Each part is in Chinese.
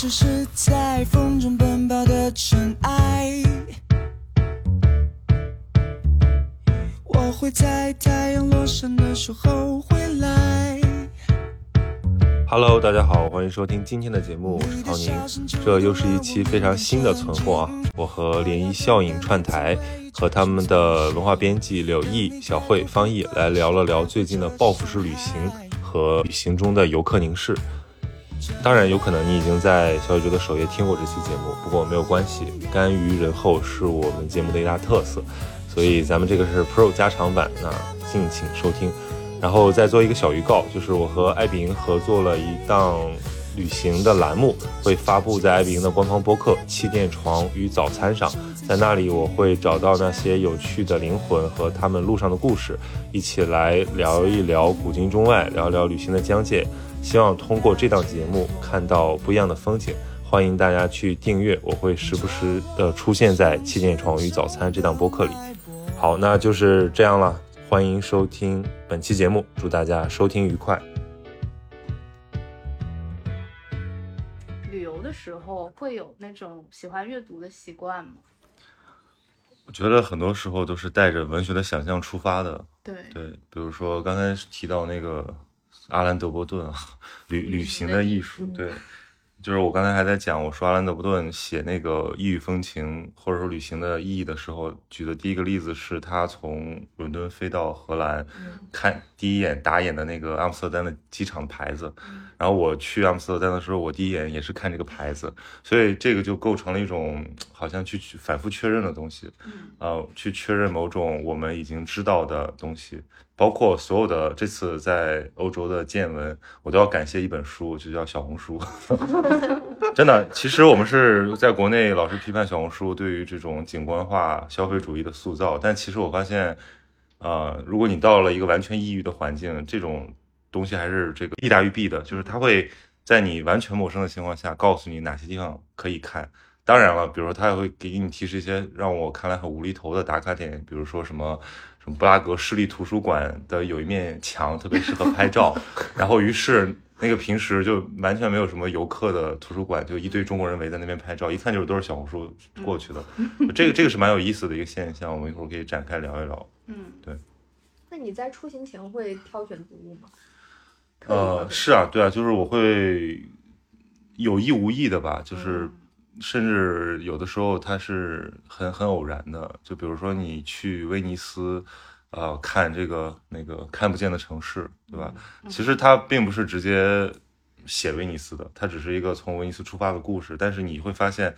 只是在风中奔跑的尘埃。我会在太阳落山的时候回来。Hello，大家好，欢迎收听今天的节目，我是陶宁。这又是一期非常新的存货啊！我和涟漪效应串台，和他们的文化编辑柳毅、小慧、方毅来聊了聊最近的报复式旅行和旅行中的游客凝视。当然，有可能你已经在小宇宙的首页听过这期节目，不过没有关系，甘于人后是我们节目的一大特色，所以咱们这个是 Pro 加长版，那敬请收听。然后再做一个小预告，就是我和艾比营合作了一档旅行的栏目，会发布在艾比营的官方播客《气垫床与早餐》上。在那里，我会找到那些有趣的灵魂和他们路上的故事，一起来聊一聊古今中外，聊聊旅行的疆界。希望通过这档节目看到不一样的风景。欢迎大家去订阅，我会时不时的出现在《气垫床与早餐》这档播客里。好，那就是这样了。欢迎收听本期节目，祝大家收听愉快。旅游的时候会有那种喜欢阅读的习惯吗？我觉得很多时候都是带着文学的想象出发的。对对，比如说刚才提到那个阿兰·德伯顿啊，旅旅行的艺术，对。就是我刚才还在讲，我说阿兰·德伯顿写那个异域风情或者说旅行的意义的时候，举的第一个例子是他从伦敦飞到荷兰，看第一眼打眼的那个阿姆斯特丹的机场牌子。然后我去阿姆斯特丹的时候，我第一眼也是看这个牌子，所以这个就构成了一种好像去反复确认的东西，呃，去确认某种我们已经知道的东西。包括所有的这次在欧洲的见闻，我都要感谢一本书，就叫小红书。真的，其实我们是在国内老是批判小红书对于这种景观化消费主义的塑造，但其实我发现，呃，如果你到了一个完全抑郁的环境，这种东西还是这个利大于弊的，就是它会在你完全陌生的情况下，告诉你哪些地方可以看。当然了，比如说他也会给你提示一些让我看来很无厘头的打卡点，比如说什么什么。布拉格市立图书馆的有一面墙特别适合拍照，然后于是那个平时就完全没有什么游客的图书馆，就一堆中国人围在那边拍照，一看就是都是小红书过去的。这个这个是蛮有意思的一个现象，我们一会儿可以展开聊一聊。嗯，对。那你在出行前会挑选读物吗？呃，是啊，对啊，就是我会有意无意的吧，就是。甚至有的时候它是很很偶然的，就比如说你去威尼斯，呃，看这个那个看不见的城市，对吧？其实它并不是直接写威尼斯的，它只是一个从威尼斯出发的故事。但是你会发现，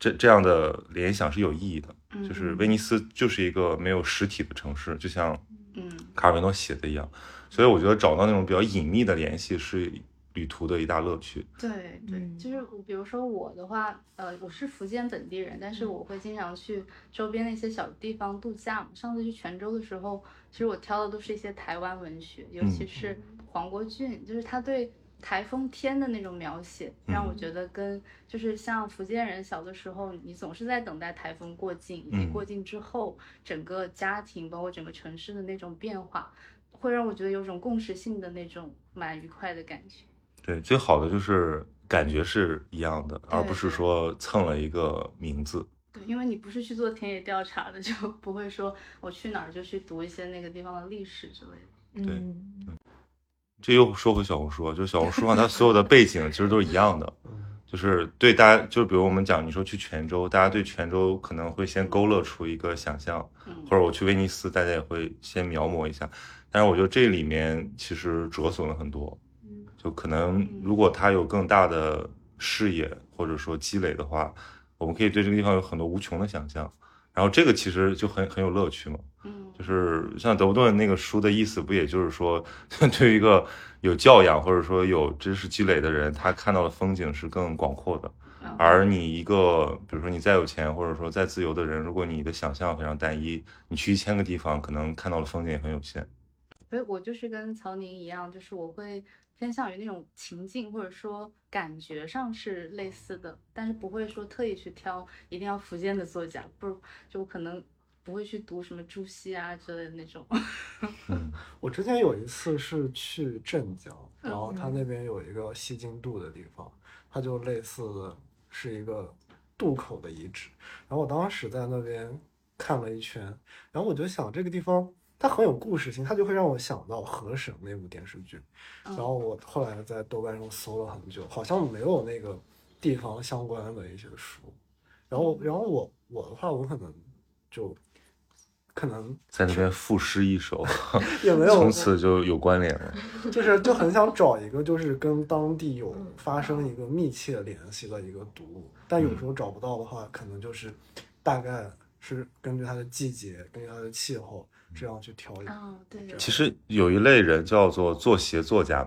这这样的联想是有意义的，就是威尼斯就是一个没有实体的城市，就像嗯卡尔维诺写的一样。所以我觉得找到那种比较隐秘的联系是。旅途的一大乐趣。对对，就是比如说我的话，呃，我是福建本地人，但是我会经常去周边的一些小地方度假。上次去泉州的时候，其实我挑的都是一些台湾文学，尤其是黄国俊，就是他对台风天的那种描写，让我觉得跟就是像福建人小的时候，你总是在等待台风过境，以及过境之后整个家庭包括整个城市的那种变化，会让我觉得有种共识性的那种蛮愉快的感觉。对，最好的就是感觉是一样的，而不是说蹭了一个名字。对，因为你不是去做田野调查的，就不会说我去哪儿就去读一些那个地方的历史之类的。对，这又说回小红书，就是小红书上它所有的背景其实都是一样的，就是对大家，就比如我们讲，你说去泉州，大家对泉州可能会先勾勒出一个想象，或者我去威尼斯，大家也会先描摹一下。但是我觉得这里面其实折损了很多。就可能，如果他有更大的视野或者说积累的话，我们可以对这个地方有很多无穷的想象。然后这个其实就很很有乐趣嘛。嗯，就是像德伯顿那个书的意思，不也就是说，对于一个有教养或者说有知识积累的人，他看到的风景是更广阔的。而你一个，比如说你再有钱或者说再自由的人，如果你的想象非常单一，你去一千个地方，可能看到的风景也很有限。所以我就是跟曹宁一样，就是我会。偏向于那种情境或者说感觉上是类似的，但是不会说特意去挑一定要福建的作家，不就可能不会去读什么朱熹啊之类的那种。嗯，我之前有一次是去镇江，然后他那边有一个西京渡的地方，它就类似的是一个渡口的遗址。然后我当时在那边看了一圈，然后我就想这个地方它很有故事性，它就会让我想到《河神》那部电视剧。嗯然后我后来在豆瓣上搜了很久，好像没有那个地方相关的一些书。然后，然后我我的话，我可能就可能在那边赋诗一首，也没有 从此就有关联了。就是就很想找一个就是跟当地有发生一个密切联系的一个读物，但有时候找不到的话，可能就是大概是根据它的季节、根据它的气候这样去挑一个。哦，对对，其实有一类人叫做作协作家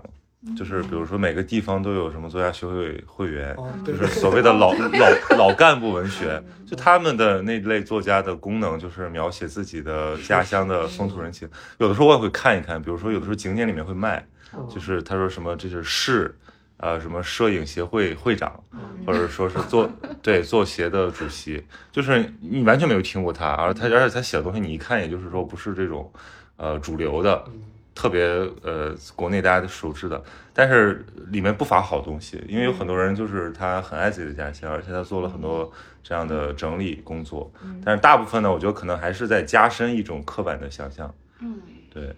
就是比如说每个地方都有什么作家学会会员，哦，就，是所谓的老老老干部文学，就他们的那类作家的功能就是描写自己的家乡的风土人情。有的时候我也会看一看，比如说有的时候景点里面会卖，嗯就是他说什么这是市，呃什么摄影协会会长，嗯或者说是做 对做协的主席，就是你完全没有听过他，而他而且他写的东西你一看也就是说不是这种呃主流的。嗯特别呃，国内大家都熟知的，但是里面不乏好东西，因为有很多人就是他很爱自己的家乡，而且他做了很多这样的整理工作，但是大部分呢，我觉得可能还是在加深一种刻板的想象，嗯对。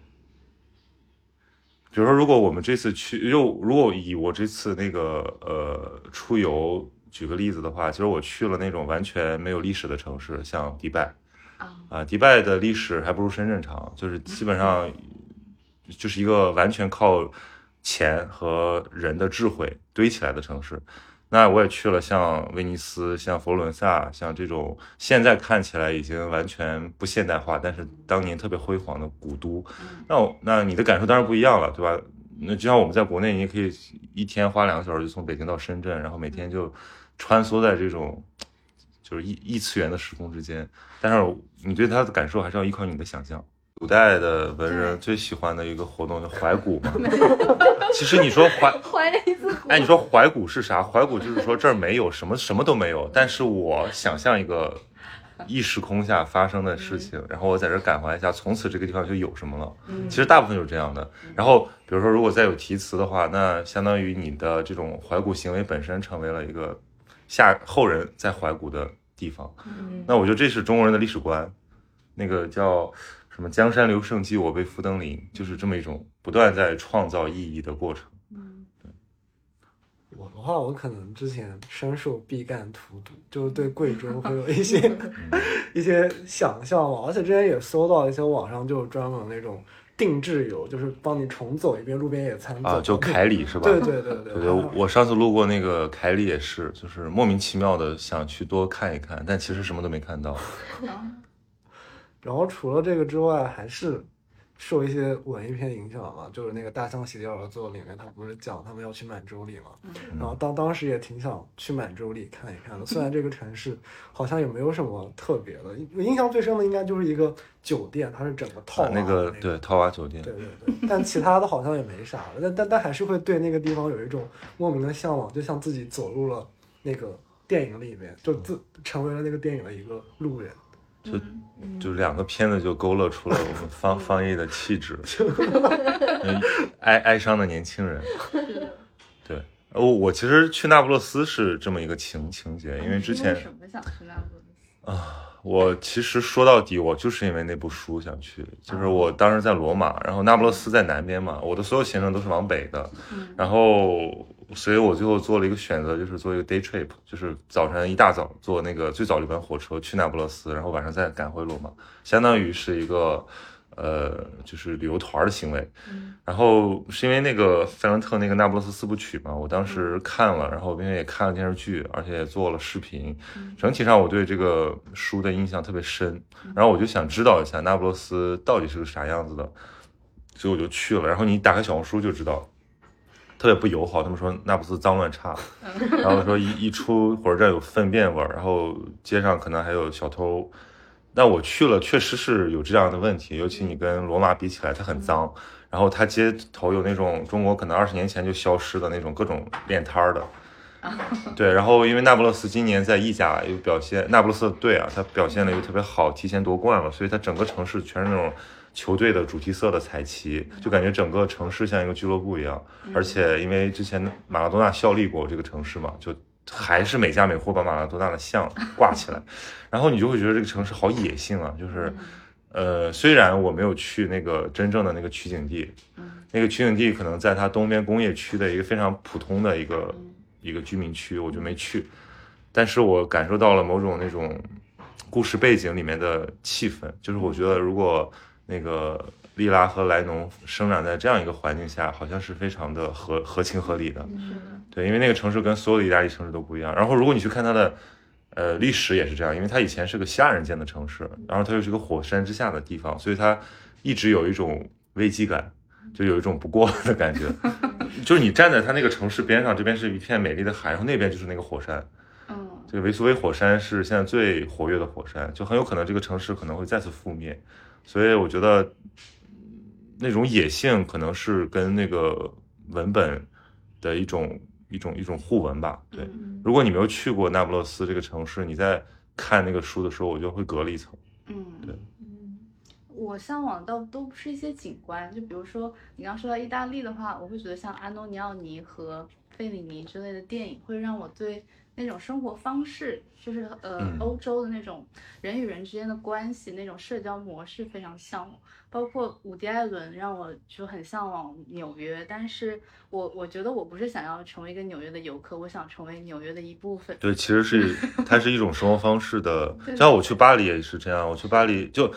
比如说，如果我们这次去，又如果以我这次那个呃出游举个例子的话，其实我去了那种完全没有历史的城市，像迪拜，啊啊，迪拜的历史还不如深圳长，就是基本上就是一个完全靠钱和人的智慧堆起来的城市。那我也去了像威尼斯、像佛罗伦萨、像这种现在看起来已经完全不现代化，但是当年特别辉煌的古都。那我那你的感受当然不一样了，对吧？那就像我们在国内，你也可以一天花两个小时就从北京到深圳，然后每天就穿梭在这种就是异异次元的时空之间。但是你对它的感受还是要依靠你的想象。古代的文人最喜欢的一个活动就怀古嘛。其实你说怀，怀了一次古哎，你说怀古是啥？怀古就是说这儿没有什么，什么都没有，但是我想象一个异时空下发生的事情，然后我在这儿感怀一下，从此这个地方就有什么了。其实大部分就是这样的。然后比如说，如果再有题词的话，那相当于你的这种怀古行为本身成为了一个下后人在怀古的地方。那我觉得这是中国人的历史观，那个叫什么“江山留胜迹，我辈复登临”，就是这么一种不断在创造意义的过程。嗯我的话，我可能之前深受毕赣荼毒，就是对贵州会有一些 一些想象嘛。而且之前也搜到一些网上就是专门那种定制游，就是帮你重走一遍路边野餐啊，就凯里是吧？对对对对对对，我上次路过那个凯里也是，就是莫名其妙的想去多看一看，但其实什么都没看到。然后除了这个之外，还是受一些文艺片影响嘛，就是那个《大象席地而坐》里面，他不是讲他们要去满洲里嘛，然后当当时也挺想去满洲里看一看的。虽然这个城市好像也没有什么特别的，我印象最深的应该就是一个酒店，它是整个套那个对套娃酒店，对对对，但其他的好像也没啥了，但但但还是会对那个地方有一种莫名的向往，就像自己走入了那个电影里面，就自成为了那个电影的一个路人。就就两个片子就勾勒出了我们 方方毅的气质，嗯哀哀伤的年轻人。对，我我其实去那不勒斯是这么一个情情节，因为之前为什么想去那不勒斯？我其实说到底，我就是因为那部书想去，就是我当时在罗马，然后那不勒斯在南边嘛，我的所有行程都是往北的，然后所以我最后做了一个选择，就是做一个 day trip，就是早晨一大早坐那个最早的一班火车去那不勒斯，然后晚上再赶回罗马，相当于是一个呃就是旅游团的行为。然后是因为那个费兰特那个那不勒斯四部曲嘛，我当时看了，然后并且也看了电视剧，而且也做了视频，整体上我对这个书的印象特别深，然后我就想知道一下那不勒斯到底是个啥样子的，所以我就去了。然后你打开小红书就知道，特别不友好，他们说那不勒斯脏乱差，然后说一一出火车站有粪便味儿，然后街上可能还有小偷。那我去了，确实是有这样的问题，尤其你跟罗马比起来，它很脏。然后它街头有那种中国可能二十年前就消失的那种各种练摊儿的，对。然后因为那不勒斯今年在意甲又表现，那不勒斯的队啊，它表现的又特别好，提前夺冠了，所以它整个城市全是那种球队的主题色的彩旗，就感觉整个城市像一个俱乐部一样。而且因为之前马拉多纳效力过这个城市嘛，就还是每家每户把马拉多纳的像 挂起来，然后你就会觉得这个城市好野性啊，就是。呃，虽然我没有去那个真正的那个取景地，那个取景地可能在它东边工业区的一个非常普通的一个一个居民区，我就没去，但是我感受到了某种那种故事背景里面的气氛，就是我觉得如果那个利拉和莱农生长在这样一个环境下，好像是非常的合合情合理的，对，因为那个城市跟所有的意大利城市都不一样。然后如果你去看它的。呃，历史也是这样，因为它以前是个虾人建的城市，然后它又是个火山之下的地方，所以它一直有一种危机感，就有一种不过的感觉。就是你站在它那个城市边上，这边是一片美丽的海，然后那边就是那个火山。嗯，这个维苏威火山是现在最活跃的火山，就很有可能这个城市可能会再次覆灭。所以我觉得那种野性可能是跟那个文本的一种。一种一种互文吧，对。如果你没有去过那不勒斯这个城市，你在看那个书的时候，我就会隔了一层。嗯，对。嗯，我向往的都不是一些景观，就比如说你刚刚说到意大利的话，我会觉得像安东尼奥尼和费里尼之类的电影，会让我对那种生活方式，就是呃欧洲的那种人与人之间的关系，那种社交模式非常向往。包括伍迪·艾伦让我就很向往纽约，但是我我觉得我不是想要成为一个纽约的游客，我想成为纽约的一部分。对，其实是 它是一种生活方式的，像我去巴黎也是这样。我去巴黎就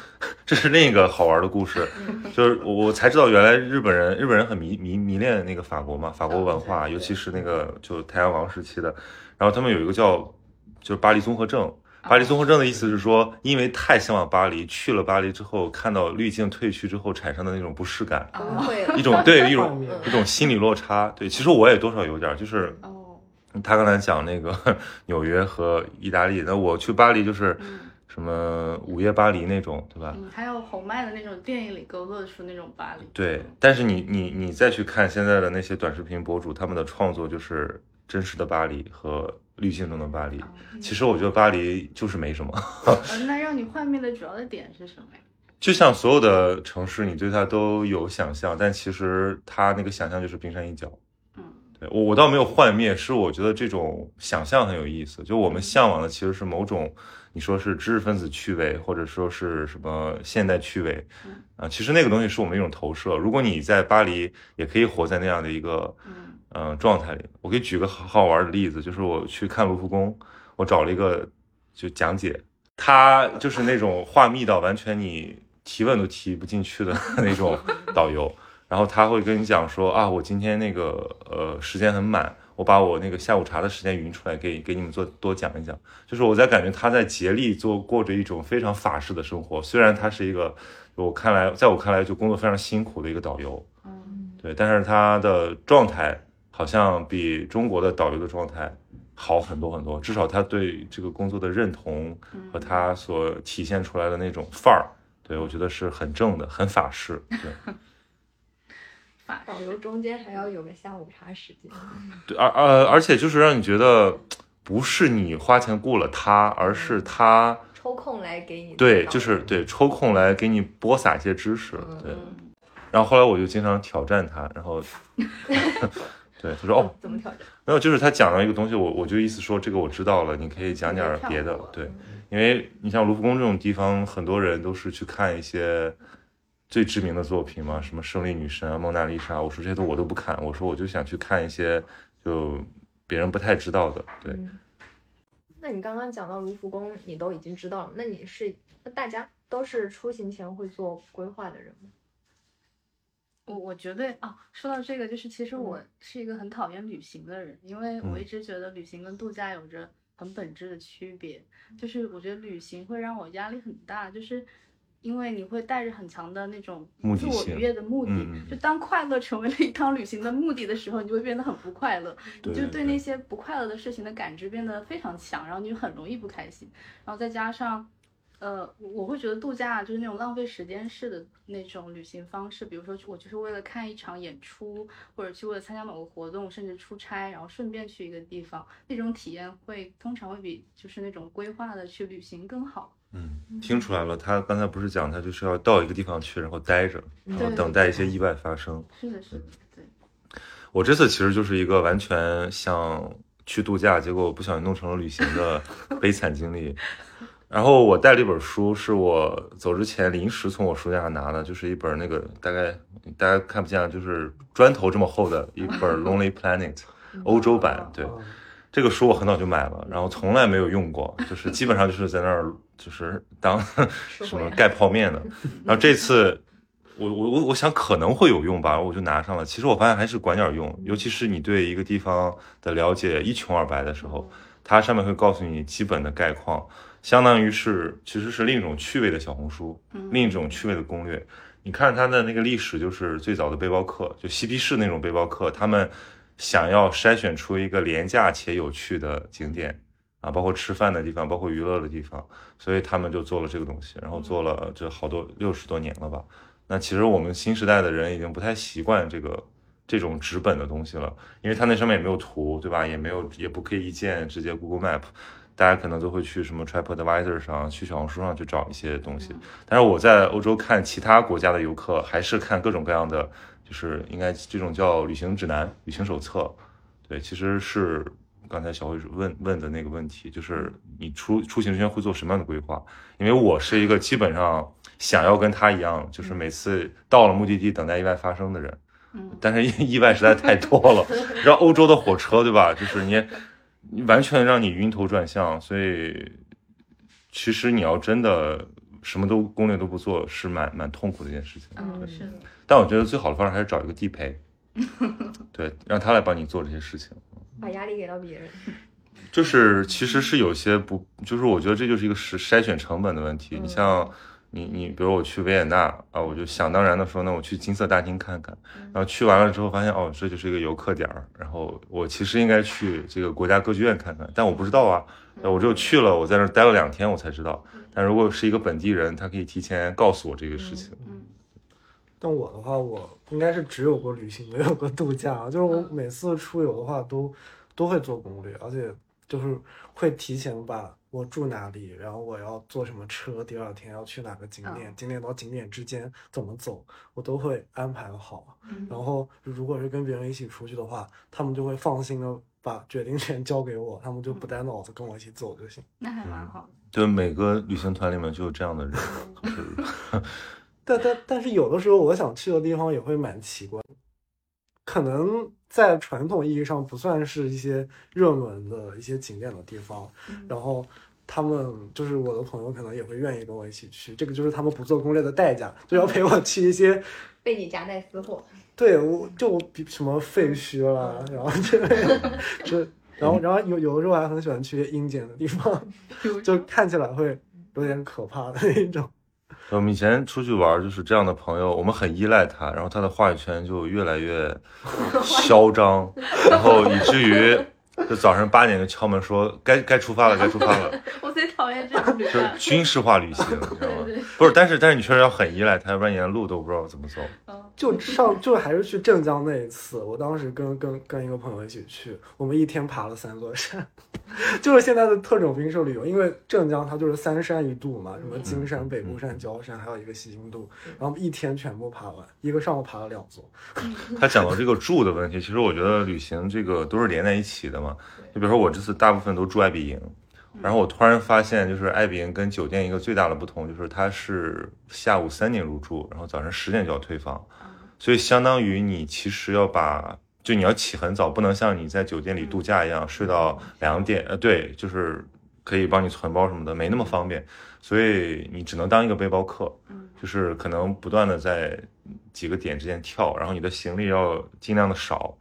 这是另一个好玩的故事，就是我才知道原来日本人日本人很迷迷迷恋那个法国嘛，法国文化，尤其是那个就太阳王时期的，然后他们有一个叫就是巴黎综合症。巴黎综合症的意思是说，因为太向往巴黎，去了巴黎之后，看到滤镜褪去之后产生的那种不适感，一种对一种一种心理落差。对，其实我也多少有点，就是他刚才讲那个 纽约和意大利，那我去巴黎就是什么午夜巴黎那种，对吧？还有红麦的那种电影里勾勒出那种巴黎。对，但是你你你再去看现在的那些短视频博主，他们的创作就是真实的巴黎和。滤镜中的巴黎，其实我觉得巴黎就是没什么。那让你幻灭的主要的点是什么呀？就像所有的城市，你对它都有想象，但其实它那个想象就是冰山一角。嗯，对我我倒没有幻灭，是我觉得这种想象很有意思。就我们向往的其实是某种，你说是知识分子趣味，或者说是什么现代趣味啊，其实那个东西是我们一种投射。如果你在巴黎，也可以活在那样的一个。嗯，状态里，我给举个好好玩的例子，就是我去看卢浮宫，我找了一个就讲解，他就是那种话密到完全你提问都提不进去的那种导游，然后他会跟你讲说啊，我今天那个呃时间很满，我把我那个下午茶的时间匀出来给给你们做多讲一讲，就是我在感觉他在竭力做过着一种非常法式的生活，虽然他是一个我看来在我看来就工作非常辛苦的一个导游，嗯，对，但是他的状态。好像比中国的导游的状态好很多很多，至少他对这个工作的认同和他所体现出来的那种范儿，对我觉得是很正的，很法式。对，导游中间还要有个下午茶时间。对，而而而且就是让你觉得不是你花钱雇了他，而是他抽空来给你。对，就是对抽空来给你播撒一些知识。对，然后后来我就经常挑战他，然后。对，他说哦，怎么挑战？没有，就是他讲了一个东西，我我就意思说这个我知道了，你可以讲点别的。对，因为你像卢浮宫这种地方，很多人都是去看一些最知名的作品嘛，什么胜利女神啊、蒙娜丽莎。我说这些都我都不看，我说我就想去看一些就别人不太知道的。对。那你刚刚讲到卢浮宫，你都已经知道了，那你是那大家都是出行前会做规划的人吗？我我觉得啊，说到这个，就是其实我是一个很讨厌旅行的人，因为我一直觉得旅行跟度假有着很本质的区别。就是我觉得旅行会让我压力很大，就是因为你会带着很强的那种自我愉悦的目的。就当快乐成为了一趟旅行的目的的时候，你就会变得很不快乐，你就对那些不快乐的事情的感知变得非常强，然后你就很容易不开心。然后再加上。呃，我会觉得度假就是那种浪费时间式的那种旅行方式，比如说我就是为了看一场演出，或者去为了参加某个活动，甚至出差，然后顺便去一个地方，那种体验会通常会比就是那种规划的去旅行更好。嗯，听出来了，他刚才不是讲他就是要到一个地方去，然后待着，然后等待一些意外发生。是的，是的，对，我这次其实就是一个完全想去度假，结果不小心弄成了旅行的悲惨经历。然后我带了一本书，是我走之前临时从我书架上拿的，就是一本那个大概大家看不见，就是砖头这么厚的一本《Lonely Planet》欧洲版。对，嗯这个书我很早就买了，然后从来没有用过，就是基本上就是在那儿就是当 什么盖泡面的。然后这次我我我我想可能会有用吧，我就拿上了。其实我发现还是管点用，尤其是你对一个地方的了解一穷二白的时候，它上面会告诉你基本的概况，相当于是其实是另一种趣味的小红书，另一种趣味的攻略。你看它的那个历史，就是最早的背包客，就嬉皮士那种背包客，他们想要筛选出一个廉价且有趣的景点啊，包括吃饭的地方，包括娱乐的地方，所以他们就做了这个东西，然后做了这好多六十多年了吧。那其实我们新时代的人已经不太习惯这个这种纸本的东西了，因为它那上面也没有图，对吧？也没有也不可以一键直接 Google Map，大家可能都会去什么 TripAdvisor 上、去小红书上去找一些东西。但是我在欧洲看其他国家的游客，还是看各种各样的，就是应该这种叫旅行指南、旅行手册。对，其实是刚才小慧问问的那个问题，就是你出出行之前会做什么样的规划？因为我是一个基本上想要跟他一样，就是每次到了目的地等待意外发生的人。嗯，但是意意外实在太多了，你知道欧洲的火车对吧？就是你你完全让你晕头转向，所以其实你要真的什么都攻略都不做，是蛮蛮痛苦的一件事情。嗯，是的，但我觉得最好的方式还是找一个地陪，对，让他来帮你做这些事情。把压力给到别人。就是其实是有些不，就是我觉得这就是一个筛筛选成本的问题。你像你你，比如我去维也纳啊，我就想当然的说，那我去金色大厅看看，然后去完了之后发现哦，这就是一个游客点儿，然后我其实应该去这个国家歌剧院看看，但我不知道啊，我只有去了，我在那儿待了两天，我才知道。但如果是一个本地人，他可以提前告诉我这个事情。嗯但我的话，我应该是只有过旅行，没有过度假。就是我每次出游的话都，都会做攻略，而且就是会提前把我住哪里，然后我要坐什么车，第二天要去哪个景点，嗯景点到景点之间怎么走，我都会安排好。嗯然后如果是跟别人一起出去的话，他们就会放心的把决定权交给我，他们就不带脑子跟我一起走就行。那还蛮好的。就每个旅行团里面就有这样的人，就是 但但但是有的时候我想去的地方也会蛮奇怪，可能在传统意义上不算是一些热门的一些景点的地方，然后他们就是我的朋友可能也会愿意跟我一起去，这个就是他们不做攻略的代价，就要陪我去一些被你夹带私货，对我就我比什么废墟啦，然后之类的 这然后然后有有的时候还很喜欢去些阴间的地方，就看起来会有点可怕的那种。我们以前出去玩就是这样的朋友，我们很依赖他，然后他的话语权就越来越嚣张，然后以至于就早上八点就敲门说该该出发了，该出发了，我最讨厌这种就是。军事化旅行，你知道吗不是，但是但是你确实要很依赖他，要不然你连路都不知道怎么走。嗯就上就还是去镇江那一次，我当时跟跟跟一个朋友一起去，我们一天爬了三座山，就是现在的特种兵式旅游，因为镇江它就是三山一渡嘛，什么金山、北部山、焦山，还有一个西京渡，然后一天全部爬完，一个上午爬了两座。他讲到这个住的问题，其实我觉得旅行这个都是连在一起的嘛。就比如说我这次大部分都住爱比营，然后我突然发现，就是爱彼迎跟酒店一个最大的不同，就是它是下午三点入住，然后早上十点就要退房，所以相当于你其实要把，就你要起很早，不能像你在酒店里度假一样睡到两点，呃，对，就是可以帮你存包什么的，没那么方便，所以你只能当一个背包客，就是可能不断的在几个点之间跳，然后你的行李要尽量的少，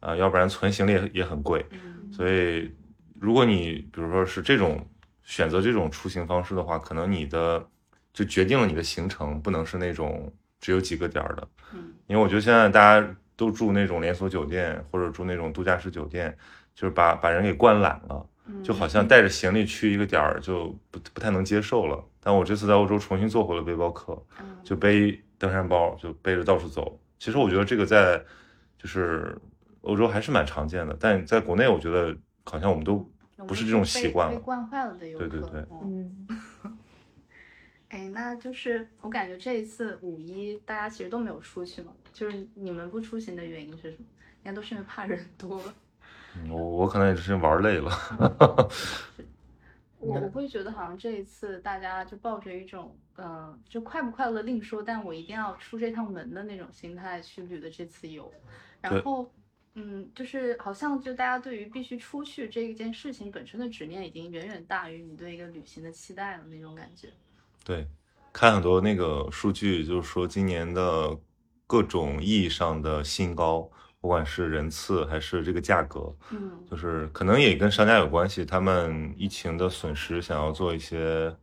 啊、要不然存行李也也很贵，所以如果你比如说是这种选择这种出行方式的话，可能你的就决定了你的行程不能是那种只有几个点儿的，嗯因为我觉得现在大家都住那种连锁酒店或者住那种度假式酒店，就是把把人给惯懒了。嗯就好像带着行李去一个点儿就不不太能接受了。但我这次在欧洲重新做回了背包客，嗯就背登山包，就背着到处走。其实我觉得这个在就是欧洲还是蛮常见的，但在国内我觉得好像我们都不是这种习惯了惯坏了的游客。对对对嗯嗯，哎，那就是我感觉这一次五一大家其实都没有出去嘛，就是你们不出行的原因是什么？应该都是因为怕人多。嗯 我我可能也是玩累了。我我会觉得好像这一次大家就抱着一种，嗯、就快不快乐另说，但我一定要出这趟门的那种心态去旅的这次游，然后，嗯，就是好像就大家对于必须出去这一件事情本身的执念，已经远远大于你对一个旅行的期待了那种感觉。对，看很多那个数据，就是说今年的各种意义上的新高，不管是人次还是这个价格，嗯就是可能也跟商家有关系，他们疫情的损失想要做一些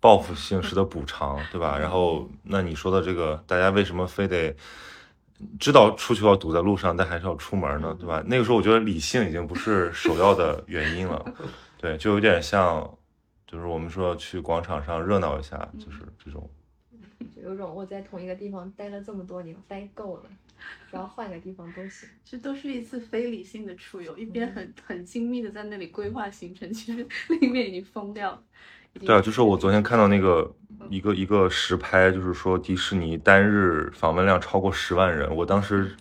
报复性式的补偿，对吧？然后，那你说的这个，大家为什么非得知道出去要堵在路上，但还是要出门呢，对吧？那个时候我觉得理性已经不是首要的原因了，对，就有点像，就是我们说去广场上热闹一下，就是这种。就有种我在同一个地方待了这么多年，待够了，然后换个地方都行。这都是一次非理性的出游，一边很很精密的在那里规划行程，其实另一边已经疯掉了。对啊，就是我昨天看到那个一个一个实拍，就是说迪士尼单日访问量超过十万人，我当时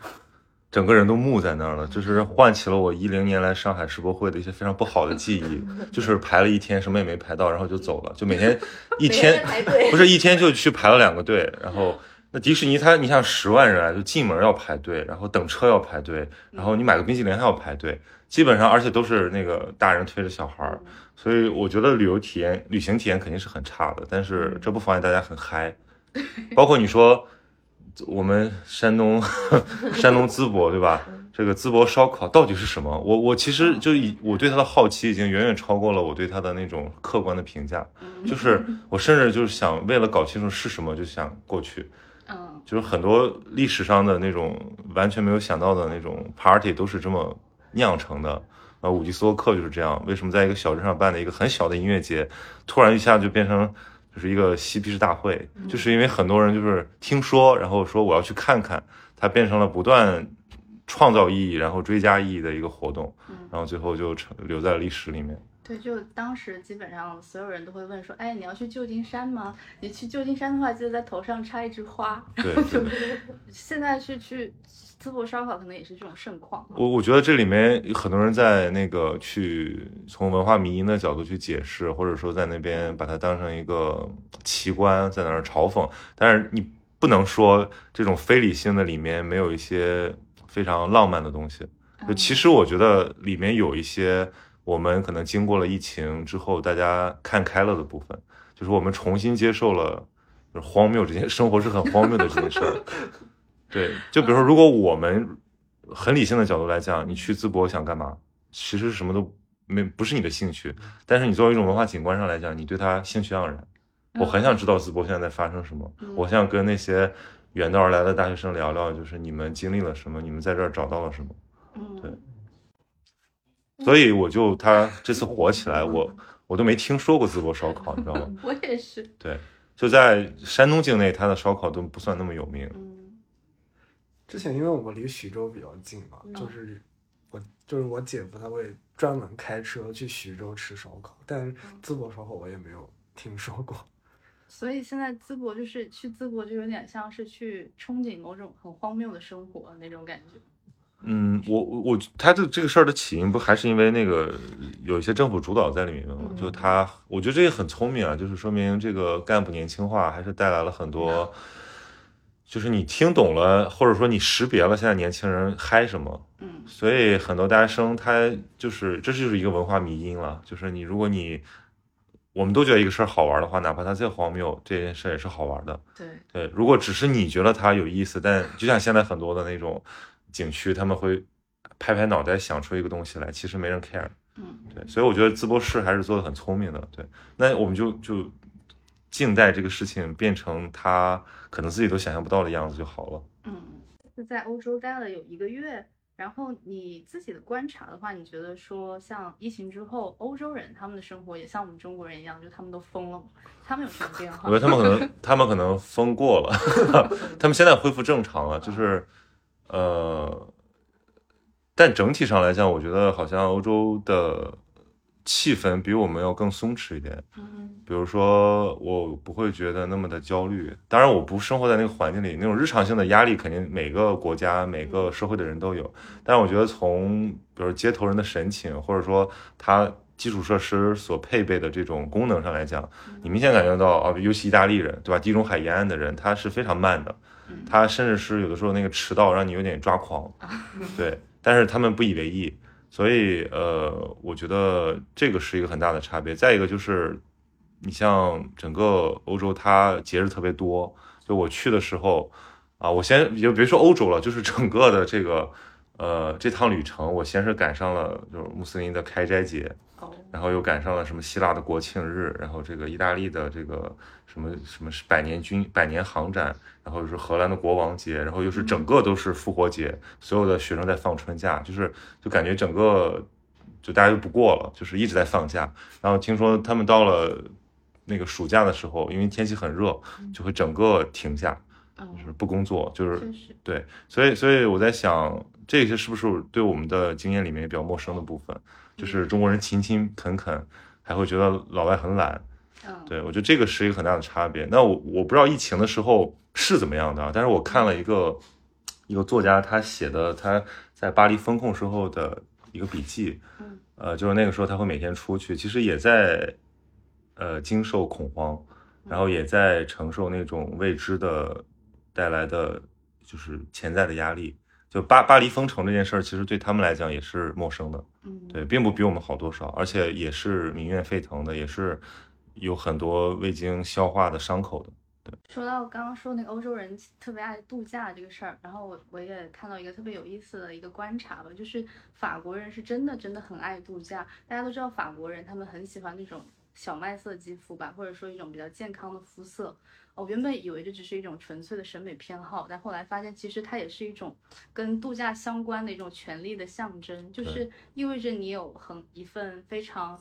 整个人都木在那儿了，就是唤起了我一零年来上海世博会的一些非常不好的记忆，就是排了一天什么也没排到，然后就走了，就每天一天 不是一天就去排了两个队，然后。那迪士尼它，你像十万人啊，就进门要排队，然后等车要排队，然后你买个冰淇淋还要排队，基本上而且都是那个大人推着小孩儿，所以我觉得旅游体验、旅行体验肯定是很差的，但是这不妨碍大家很嗨。包括你说我们山东 山东淄博对吧？这个淄博烧烤到底是什么？我我其实就以我对它的好奇已经远远超过了我对它的那种客观的评价，就是 我甚至就是想为了搞清楚是什么，就想过去。嗯就是很多历史上的那种完全没有想到的那种 party 都是这么酿成的。啊，五级斯托克就是这样。为什么在一个小镇上办的一个很小的音乐节，突然一下就变成就是一个嬉皮士大会？就是因为很多人就是听说，然后说我要去看看，它变成了不断创造意义，然后追加意义的一个活动，然后最后就成留在了历史里面。对，就当时基本上所有人都会问说，哎，你要去旧金山吗？你去旧金山的话，记得在头上插一枝花。对然后 就对现在是去淄博烧烤，可能也是这种盛况。我我觉得这里面有很多人在那个去从文化迷因的角度去解释，或者说在那边把它当成一个奇观，在那儿嘲讽。但是你不能说这种非理性的里面没有一些非常浪漫的东西。就其实我觉得里面有一些我们可能经过了疫情之后，大家看开了的部分，就是我们重新接受了就是荒谬这件生活是很荒谬的这件事儿。对，就比如说，如果我们很理性的角度来讲，你去淄博想干嘛？其实什么都没不是你的兴趣，但是你作为一种文化景观上来讲，你对它兴趣盎然。我很想知道淄博现在在发生什么，嗯我想跟那些远道而来的大学生聊聊，就是你们经历了什么，你们在这儿找到了什么。嗯，对所以我就他这次火起来，我我都没听说过淄博烧烤，你知道吗？我也是。对，就在山东境内，它的烧烤都不算那么有名。嗯之前因为我们离徐州比较近嘛，就是我就是我姐夫他会专门开车去徐州吃烧烤，但是淄博烧烤我也没有听说过。所以现在淄博就是去淄博，就有点像是去憧憬某种很荒谬的生活那种感觉。嗯，我我我，他这这个事儿的起因不还是因为那个有一些政府主导在里面吗？就他，我觉得这个很聪明啊，就是说明这个干部年轻化还是带来了很多，就是你听懂了，或者说你识别了现在年轻人嗨什么，嗯所以很多大学生他就是这就是一个文化迷因了，就是你如果你我们都觉得一个事儿好玩的话，哪怕它再荒谬，这件事儿也是好玩的。对，对，如果只是你觉得它有意思，但就像现在很多的那种景区，他们会拍拍脑袋想出一个东西来，其实没人 care。嗯对，所以我觉得淄博市还是做的很聪明的。对，那我们就就静待这个事情变成他可能自己都想象不到的样子就好了。嗯，是在欧洲待了有一个月，然后你自己的观察的话，你觉得说像疫情之后，欧洲人他们的生活也像我们中国人一样，就他们都疯了吗？他们有什么变化？我觉得他们可能 他们可能疯过了，他们现在恢复正常了，就是呃，但整体上来讲，我觉得好像欧洲的气氛比我们要更松弛一点。嗯比如说，我不会觉得那么的焦虑。当然，我不生活在那个环境里，那种日常性的压力肯定每个国家、每个社会的人都有。但是我觉得从比如街头人的神情，或者说他基础设施所配备的这种功能上来讲，你明显感觉到啊，尤其意大利人，对吧？地中海沿岸的人，他是非常慢的，他甚至是有的时候那个迟到让你有点抓狂，对。但是他们不以为意，所以呃，我觉得这个是一个很大的差别。再一个就是，你像整个欧洲，它节日特别多。就我去的时候，啊，我先就别说欧洲了，就是整个的这个呃这趟旅程，我先是赶上了就是穆斯林的开斋节，哦，然后又赶上了什么希腊的国庆日，然后这个意大利的这个什么什么百年军百年航展，然后又是荷兰的国王节，然后又是整个都是复活节，所有的学生在放春假，就是就感觉整个就大家就不过了，就是一直在放假。然后听说他们到了那个暑假的时候，因为天气很热，就会整个停下，嗯就是不工作，就是，对，所以所以我在想，这些是不是对我们的经验里面也比较陌生的部分？就是中国人勤勤恳恳，还会觉得老外很懒。嗯，对我觉得这个是一个很大的差别。那我我不知道疫情的时候是怎么样的啊，但是我看了一个一个作家他写的他在巴黎封控时候的一个笔记，嗯，呃，就是那个时候他会每天出去，其实也在呃经受恐慌，然后也在承受那种未知的带来的就是潜在的压力。就巴巴黎封城这件事儿，其实对他们来讲也是陌生的，嗯，对，并不比我们好多少，而且也是民怨沸腾的，也是有很多未经消化的伤口的。对说到刚刚说那个欧洲人特别爱度假这个事儿，然后我我也看到一个特别有意思的一个观察吧，就是法国人是真的真的很爱度假。大家都知道法国人他们很喜欢那种小麦色肌肤吧，或者说一种比较健康的肤色。我原本以为这只是一种纯粹的审美偏好，但后来发现其实它也是一种跟度假相关的一种权利的象征，就是意味着你有很一份非常。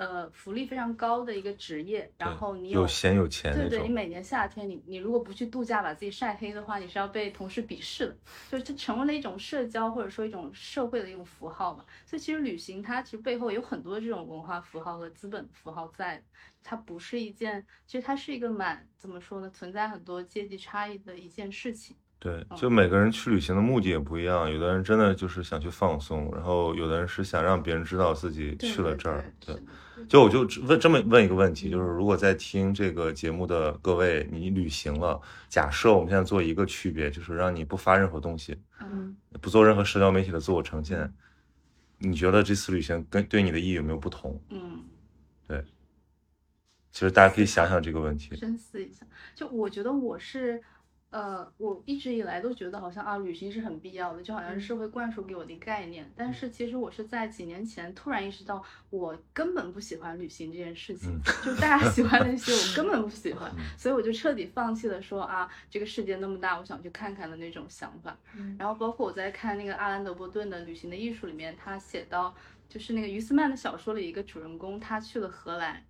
呃，福利非常高的一个职业，然后你有闲有钱对对，你每年夏天你你如果不去度假把自己晒黑的话，你是要被同事鄙视的，就是这成为了一种社交或者说一种社会的一种符号嘛。所以其实旅行它其实背后有很多这种文化符号和资本符号在，它不是一件，其实它是一个蛮怎么说呢，存在很多阶级差异的一件事情。对，嗯就每个人去旅行的目的也不一样，有的人真的就是想去放松，然后有的人是想让别人知道自己去了这儿。对对，就我就只问这么问一个问题，就是如果在听这个节目的各位，你旅行了，假设我们现在做一个区别，就是让你不发任何东西，嗯，不做任何社交媒体的自我呈现，你觉得这次旅行跟对你的意义有没有不同？嗯，对其实大家可以想想这个问题。深思一下。就我觉得我是，呃，我一直以来都觉得好像啊，旅行是很必要的，就好像是社会灌输给我的概念。但是其实我是在几年前突然意识到，我根本不喜欢旅行这件事情，嗯就大家喜欢那些，我根 本不喜欢，所以我就彻底放弃了说啊，这个世界那么大，我想去看看的那种想法。嗯然后包括我在看那个阿兰·德伯顿的《旅行的艺术》里面，他写到，就是那个于斯曼的小说里一个主人公，他去了荷兰，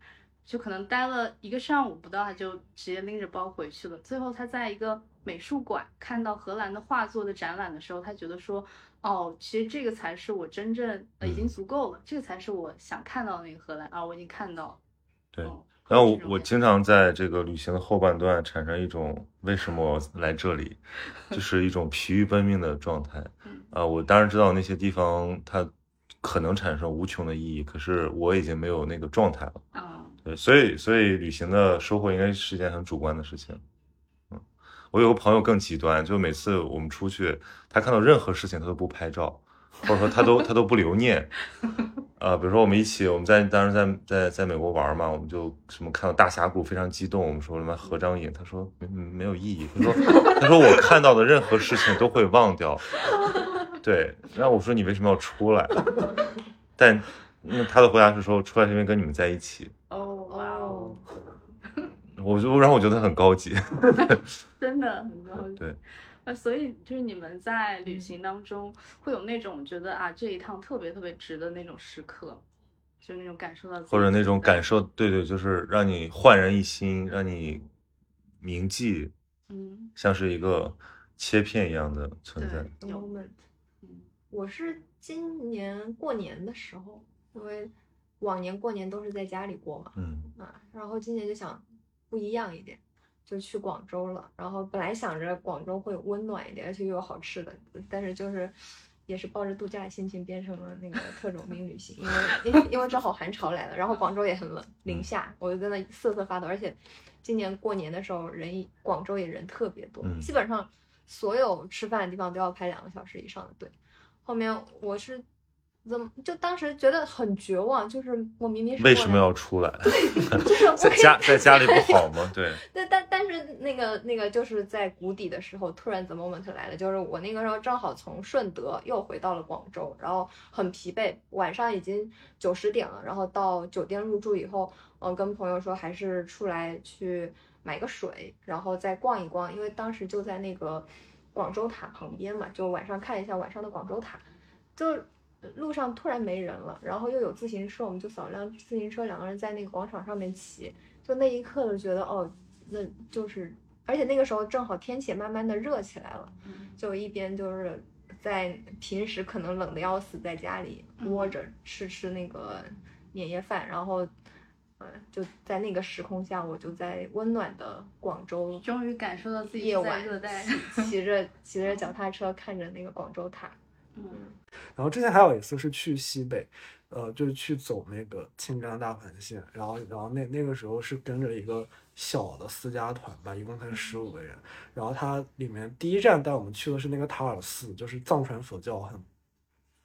就可能待了一个上午不到，他就直接拎着包回去了。最后他在一个美术馆看到荷兰的画作的展览的时候，他觉得说，哦，其实这个才是我真正呃已经足够了，这个才是我想看到的那个荷兰啊，我已经看到了。对嗯然后我我经常在这个旅行的后半段产生一种为什么我来这里，就 是一种疲于奔命的状态。嗯啊，我当然知道那些地方它可能产生无穷的意义，可是我已经没有那个状态了。啊，对，所以所以旅行的收获应该是一件很主观的事情。我有个朋友更极端，就每次我们出去，他看到任何事情他都不拍照，或者说他都他都不留念。呃，比如说我们一起，我们在当时在在在美国玩嘛，我们就什么看到大峡谷非常激动，我们说什么合张影，他说没没有意义，他说他说我看到的任何事情都会忘掉。对，然后我说你为什么要出来？但那他的回答是说出来是因为跟你们在一起。我就让我觉得很高级。真的很高级。对，呃，所以就是你们在旅行当中会有那种觉得啊，这一趟特别特别值的那种时刻，就那种感受到或者那种感受，对对，就是让你焕然一新，让你铭记，嗯像是一个切片一样的存在。moment。嗯我是今年过年的时候，因为往年过年都是在家里过嘛，嗯啊，然后今年就想不一样一点，就去广州了。然后本来想着广州会温暖一点，而且又有好吃的，但是就是也是抱着度假的心情变成了那个特种兵旅行，因为因为正好寒潮来了，然后广州也很冷，零下，我就在那瑟瑟发抖。而且今年过年的时候人广州也人特别多，嗯基本上所有吃饭的地方都要排两个小时以上的队。后面我是怎么就当时觉得很绝望，就是我明明是为什么要出来？就是我在家在家里不好吗？对，但但但是那个那个就是在谷底的时候，突然 the moment 来了，就是我那个时候正好从顺德又回到了广州，然后很疲惫，晚上已经九十点了，然后到酒店入住以后，嗯，跟朋友说还是出来去买个水，然后再逛一逛，因为当时就在那个广州塔旁边嘛，就晚上看一下晚上的广州塔，就路上突然没人了，然后又有自行车，我们就扫辆自行车，两个人在那个广场上面骑，就那一刻就觉得哦，那就是，而且那个时候正好天气也慢慢的热起来了，就一边就是在平时可能冷的要死，在家里窝着吃吃那个年夜饭，然后，呃，就在那个时空下，我就在温暖的广州终于感受到自己在晚热带。骑骑着骑着脚踏车看着那个广州塔，嗯。然后之前还有一次是去西北，呃，就是去走那个青藏大盘线，然后然后那那个时候是跟着一个小的私家团吧，一共才十五个人，然后它里面第一站带我们去的是那个塔尔寺，就是藏传佛教很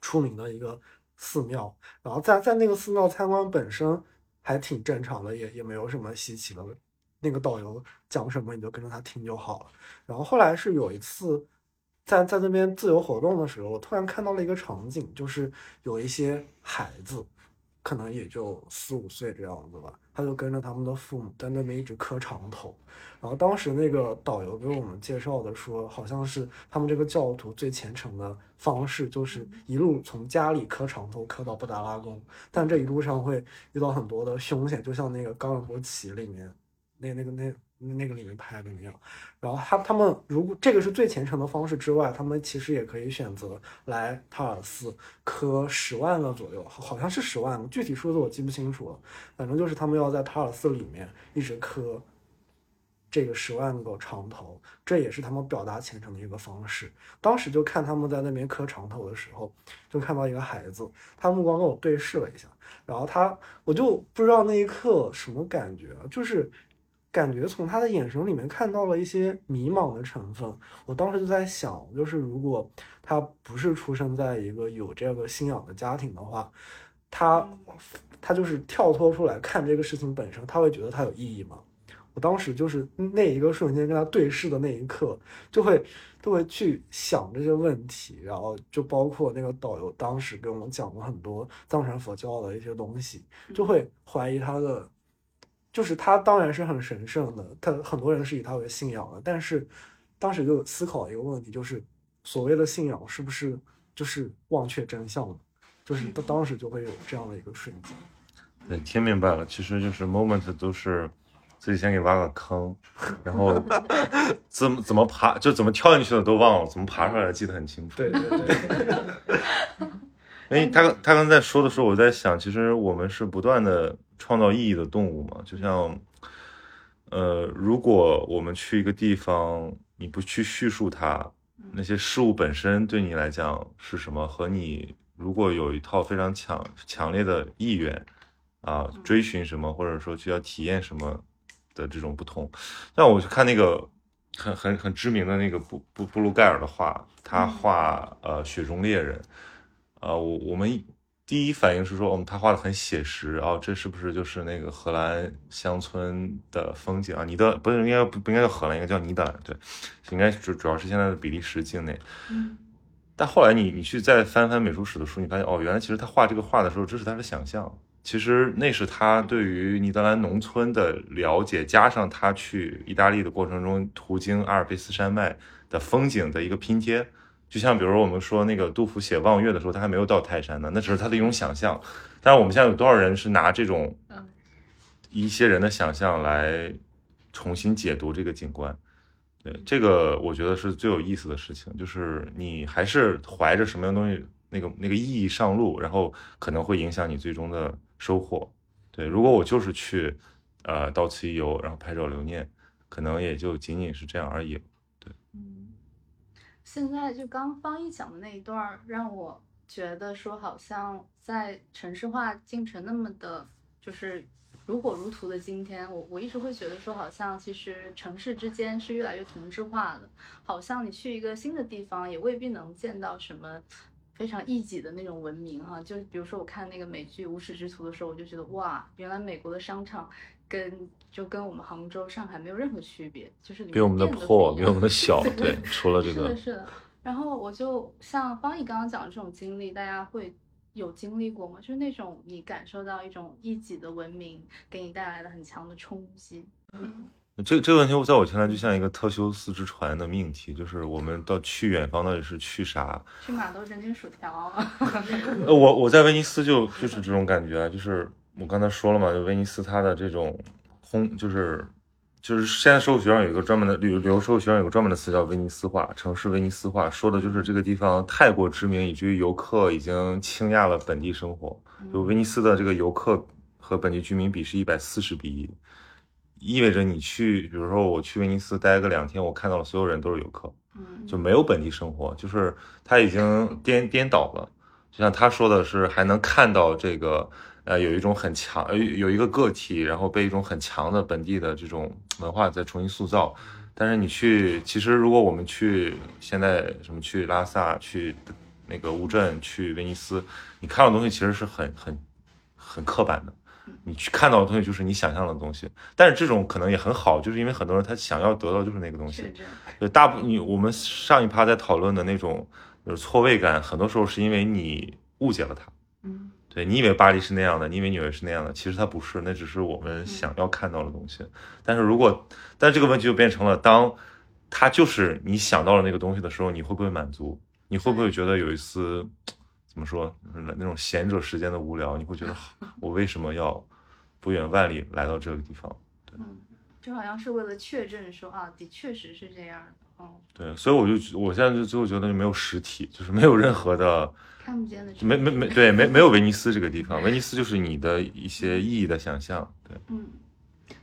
出名的一个寺庙，然后在在那个寺庙参观本身还挺正常的，也也没有什么稀奇的，那个导游讲什么你就跟着他听就好了。然后后来是有一次在在那边自由活动的时候，我突然看到了一个场景，就是有一些孩子，可能也就四五岁这样子吧，他就跟着他们的父母在那边一直磕长头。然后当时那个导游给我们介绍的说，好像是他们这个教徒最虔诚的方式，就是一路从家里磕长头磕到布达拉宫，但这一路上会遇到很多的凶险，就像那个《冈仁波齐》里面那那个那那个里面拍的那样。然后他他们如果这个是最虔诚的方式之外，他们其实也可以选择来塔尔寺磕十万个左右，好像是十万，具体数字我记不清楚了。反正就是他们要在塔尔寺里面一直磕这个十万个长头，这也是他们表达虔诚的一个方式。当时就看他们在那边磕长头的时候，就看到一个孩子，他目光跟我对视了一下，然后他我就不知道那一刻什么感觉，就是感觉从他的眼神里面看到了一些迷茫的成分。我当时就在想，就是如果他不是出生在一个有这个信仰的家庭的话，他他就是跳脱出来看这个事情本身，他会觉得它有意义吗？我当时就是那一个瞬间跟他对视的那一刻，就会都会去想这些问题，然后就包括那个导游当时跟我讲了很多藏传佛教的一些东西，就会怀疑他的，就是他当然是很神圣的，他很多人是以他为信仰的，但是当时就思考一个问题，就是所谓的信仰是不是就是忘却真相了，就是他当时就会有这样的一个瞬间。对，听明白了，其实就是 moment 都是自己先给挖个坑，然后怎么怎么爬，就怎么跳进去的都忘了，怎么爬上来的记得很清楚。对对对。因为他他刚才说的时候，我在想，其实我们是不断的创造意义的动物嘛，就像，呃，如果我们去一个地方，你不去叙述它，那些事物本身对你来讲是什么，和你如果有一套非常强强烈的意愿啊，追寻什么，或者说去要体验什么的这种不同，像我去看那个很很很知名的那个布布布鲁盖尔的画，他画呃雪中猎人。呃，我我们第一反应是说，嗯，他画的很写实哦，这是不是就是那个荷兰乡村的风景啊？尼德不是应该不不应该叫荷兰，应该叫尼德兰，对，应该主主要是现在的比利时境内。嗯。但后来你你去再翻翻美术史的书，你发现哦，原来其实他画这个画的时候，这是他的想象，其实那是他对于尼德兰农村的了解，加上他去意大利的过程中途经阿尔卑斯山脉的风景的一个拼贴。就像比如我们说那个杜甫写《望岳》的时候，他还没有到泰山呢，那只是他的一种想象。但是我们现在有多少人是拿这种嗯一些人的想象来重新解读这个景观？对，这个我觉得是最有意思的事情，就是你还是怀着什么样东西，那个那个意义上路，然后可能会影响你最终的收获。对，如果我就是去呃到此一游，然后拍照留念，可能也就仅仅是这样而已。嗯，现在就刚方毅讲的那一段，让我觉得说，好像在城市化进程那么的，就是如火如荼的今天，我我一直会觉得说，好像其实城市之间是越来越同质化的，好像你去一个新的地方，也未必能见到什么。非常异己的那种文明哈，就比如说我看那个美剧《无耻之徒》的时候，我就觉得哇，原来美国的商场跟就跟我们杭州、上海没有任何区别，就是比我们的破，比我们的小，对，除了这个是的，，是的。然后我就像方毅刚刚讲的这种经历，大家会有经历过吗？就是那种你感受到一种异己的文明给你带来的很强的冲击。这这个问题，在我听来就像一个特修斯之船的命题，就是我们到去远方到底是去啥？去码头整点薯条，呃，我我在威尼斯就就是这种感觉啊，就是我刚才说了嘛，就威尼斯它的这种空，就是就是现在社会学上有一个专门的旅旅游社会学上有个专门的词叫威尼斯化，城市威尼斯化，说的就是这个地方太过知名，以至于游客已经倾轧了本地生活。就威尼斯的这个游客和本地居民比是一百四十比一，意味着你去，比如说我去威尼斯待个两天，我看到了所有人都是游客。嗯，就没有本地生活，就是他已经颠颠倒了。就像他说的是，还能看到这个，呃，有一种很强，呃，有一个个体，然后被一种很强的本地的这种文化再重新塑造。但是你去，其实如果我们去现在什么去拉萨、去那个乌镇、去威尼斯，你看到的东西其实是很很很刻板的。你去看到的东西就是你想象的东西，但是这种可能也很好，就是因为很多人他想要得到就是那个东西。对，大部你我们上一趴在讨论的那种就是错位感，很多时候是因为你误解了它。嗯对你以为巴黎是那样的，你以为纽约是那样的，其实它不是，那只是我们想要看到的东西。但是如果，但这个问题就变成了，当它就是你想到了那个东西的时候，你会不会满足？你会不会觉得有一丝怎么说那种闲者时间的无聊？你会觉得 我为什么要不远万里来到这个地方？嗯，就好像是为了确证说啊，的确实是这样的。哦，对，所以我就我现在就最后觉得就没有实体，就是没有任何的。看不见的没没没对没没有威尼斯这个地方，威尼斯就是你的一些意义的想象，对，嗯，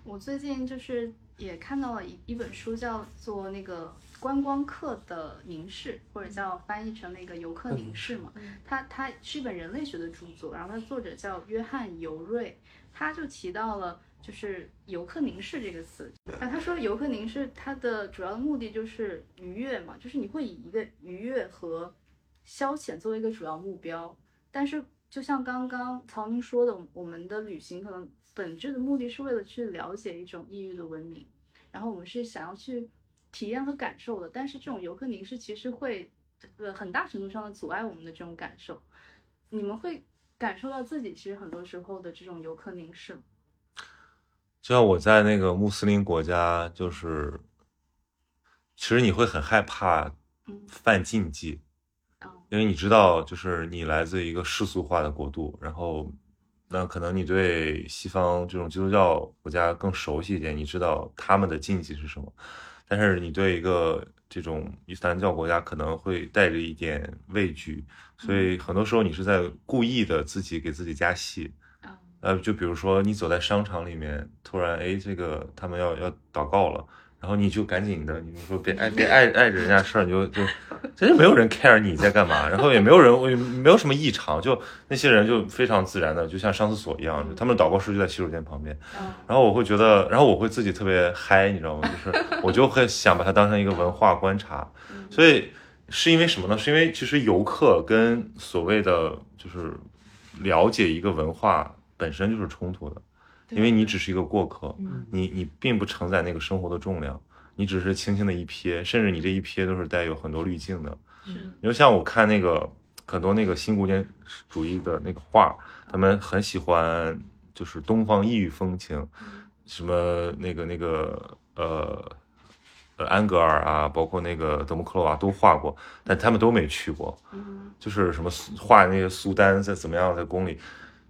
我最近就是也看到了一一本书，叫做那个观光客的凝视，或者叫翻译成那个游客凝视嘛。它它是一本人类学的著作，然后它的作者叫约翰尤瑞，他就提到了就是游客凝视这个词。啊，他说游客凝视它的主要的目的就是愉悦嘛，就是你会以一个愉悦和消遣作为一个主要目标，但是就像刚刚曹宁说的，我们的旅行可能本质的目的是为了去了解一种异域的文明，然后我们是想要去体验和感受的，但是这种游客凝视其实会呃很大程度上的阻碍我们的这种感受。你们会感受到自己其实很多时候的这种游客凝视吗？就像我在那个穆斯林国家，就是其实你会很害怕嗯犯禁忌，啊因为你知道，就是你来自一个世俗化的国度，然后那可能你对西方这种基督教国家更熟悉一点，你知道他们的禁忌是什么，但是你对一个这种伊斯兰教国家可能会带着一点畏惧，所以很多时候你是在故意的自己给自己加戏。啊呃，就比如说你走在商场里面，突然哎，这个他们要要祷告了，然后你就赶紧的，你就说别碍别碍碍着人家事儿，你就就真是没有人 care 你在干嘛，然后也没有人也没有什么异常，就那些人就非常自然的，就像上厕所一样，就他们的祷告室就在洗手间旁边，啊然后我会觉得，然后我会自己特别嗨，你知道吗？就是我就会想把它当成一个文化观察，所以是因为什么呢？是因为其实游客跟所谓的就是了解一个文化本身就是冲突的，因为你只是一个过客，你你并不承载那个生活的重量，你只是轻轻的一瞥，甚至你这一瞥都是带有很多滤镜的。是你就像我看那个很多那个新古典主义的那个画，他们很喜欢就是东方异域风情，什么那个那个呃呃安格尔啊，包括那个德穆克洛瓦都画过，但他们都没去过。嗯，就是什么画那个苏丹在怎么样在宫里，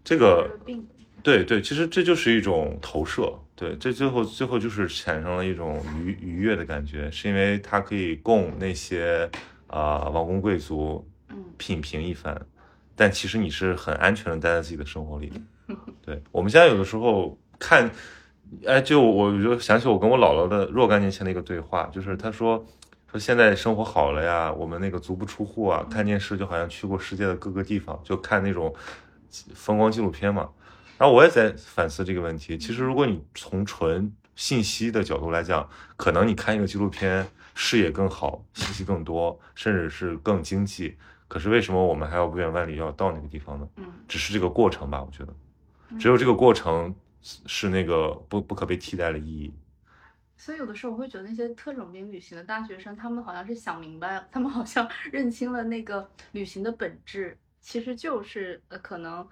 这个病对对，其实这就是一种投射，对，这最后最后就是产生了一种愉愉悦的感觉，是因为它可以供那些啊、王公贵族嗯品评一番，但其实你是很安全的待在自己的生活里，对，我们现在有的时候看，哎，就我就想起我跟我姥姥的若干年前的一个对话，就是她说说现在生活好了呀，我们那个足不出户啊，看电视就好像去过世界的各个地方，就看那种风光纪录片嘛。然后我也在反思这个问题。其实如果你从纯信息的角度来讲，可能你看一个纪录片视野更好，信息更多，甚至是更经济。可是为什么我们还要不远万里要到那个地方呢？嗯只是这个过程吧，我觉得，只有这个过程是那个不不可被替代的意义。所以有的时候我会觉得那些特种兵旅行的大学生，他们好像是想明白了，他们好像认清了那个旅行的本质，其实就是呃，可能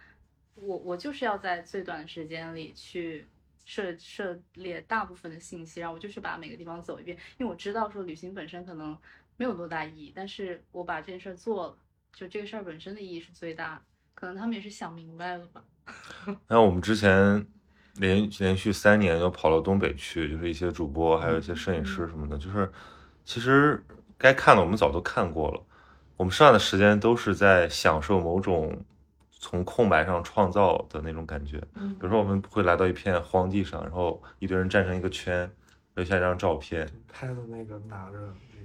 我我就是要在最短的时间里去涉涉猎大部分的信息，然后我就是把每个地方走一遍，因为我知道说旅行本身可能没有多大意义，但是我把这件事儿做了，就这个事儿本身的意义是最大，可能他们也是想明白了吧。然后我们之前连连续三年又跑到东北去，就是一些主播，还有一些摄影师什么的，就是其实该看的我们早都看过了，我们剩下的时间都是在享受某种从空白上创造的那种感觉。嗯比如说，我们会来到一片荒地上，然后一堆人站成一个圈，留下一张照片，拍的那个拿着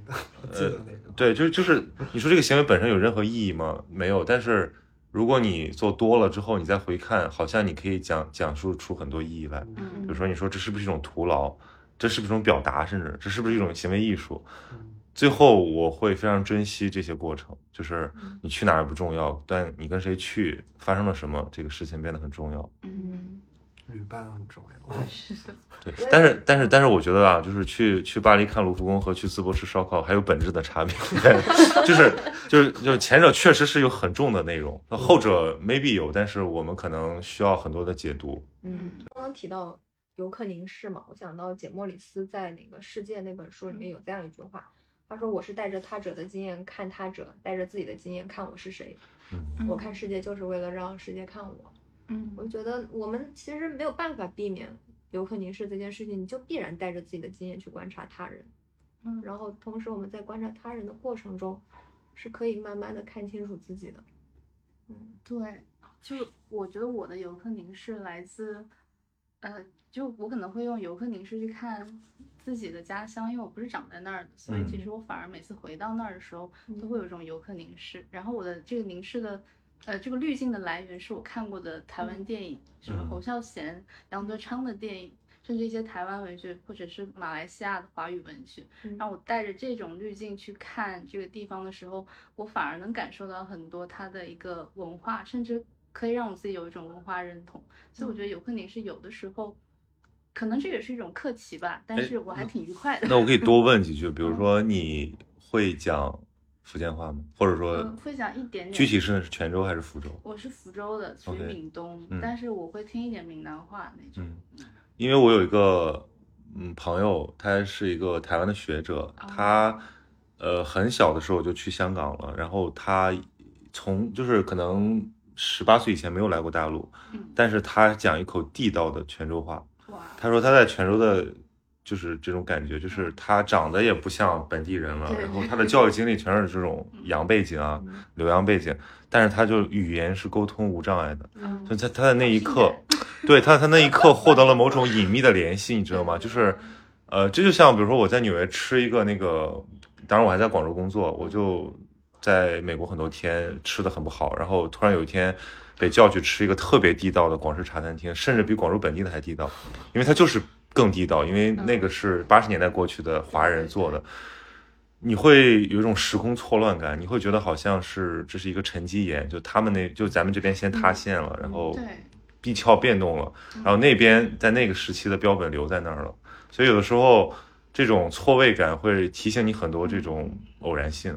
那个，我记得那个，对，就就是你说这个行为本身有任何意义吗？没有。但是如果你做多了之后，你再回看，好像你可以讲讲述出很多意义来。比嗯如说，你说这是不是一种徒劳？这是不是一种表达？甚至这是不是一种行为艺术？嗯最后我会非常珍惜这些过程，就是你去哪儿不重要，但你跟谁去，发生了什么，这个事情变得很重要。嗯，旅伴很重要。是的，对，但是但是但是我觉得啊，就是去去巴黎看卢浮宫和去淄博吃烧烤还有本质的差别，就是就是就是前者确实是有很重的内容，那后者 maybe 有，但是我们可能需要很多的解读。嗯，刚刚提到游客凝视嘛，我想到简·莫里斯在那个《世界》那本书里面有这样一句话，他说：“我是带着他者的经验看他者，带着自己的经验看我是谁。嗯我看世界就是为了让世界看我。”嗯我觉得我们其实没有办法避免游客凝视这件事情，你就必然带着自己的经验去观察他人，嗯然后同时我们在观察他人的过程中，是可以慢慢的看清楚自己的。嗯对，就我觉得我的游客凝视来自，呃，就我可能会用游客凝视去看自己的家乡，因为我不是长在那儿的，所以其嗯实我反而每次回到那儿的时候，都会有一种游客凝视。然后我的这个凝视的，呃，这个滤镜的来源是我看过的台湾电影，什么嗯侯孝贤、杨德昌的电影。甚至一些台湾文学，或者是马来西亚的华语文学，嗯让我带着这种滤镜去看这个地方的时候，我反而能感受到很多它的一个文化，甚至可以让我自己有一种文化认同。所以我觉得游客凝视有的时候，可能这也是一种客气吧，但哎是我还挺愉快的。那我可以多问几句，比如说你会讲福建话吗？或者说嗯，会讲一点点。具体是泉州还是福州？我是福州的，属于闽东嗯但是我会听一点闽南话那种。嗯，因为我有一个嗯朋友，他是一个台湾的学者，他呃很小的时候就去香港了，然后他从就是可能十八岁以前没有来过大陆，嗯但是他讲一口地道的泉州话。哇，他说他在泉州的，就是这种感觉，就是他长得也不像本地人了，然后他的教育经历全是这种洋背景啊、留洋背景，但是他就语言是沟通无障碍的。嗯。就在他的那一刻，对他他那一刻获得了某种隐秘的联系，你知道吗？就是，呃，这就像比如说我在纽约吃一个那个，当然我还在广州工作，我就在美国很多天吃的很不好，然后突然有一天被叫去吃一个特别地道的广式茶餐厅，甚至比广州本地的还地道，因为它就是更地道，因为那个是八十年代过去的华人做的。你会有一种时空错乱感，你会觉得好像是这是一个沉积岩，就他们那就咱们这边先塌陷了，然后对，地壳变动了，然后那边在那个时期的标本留在那儿了，所以有的时候这种错位感会提醒你很多这种偶然性。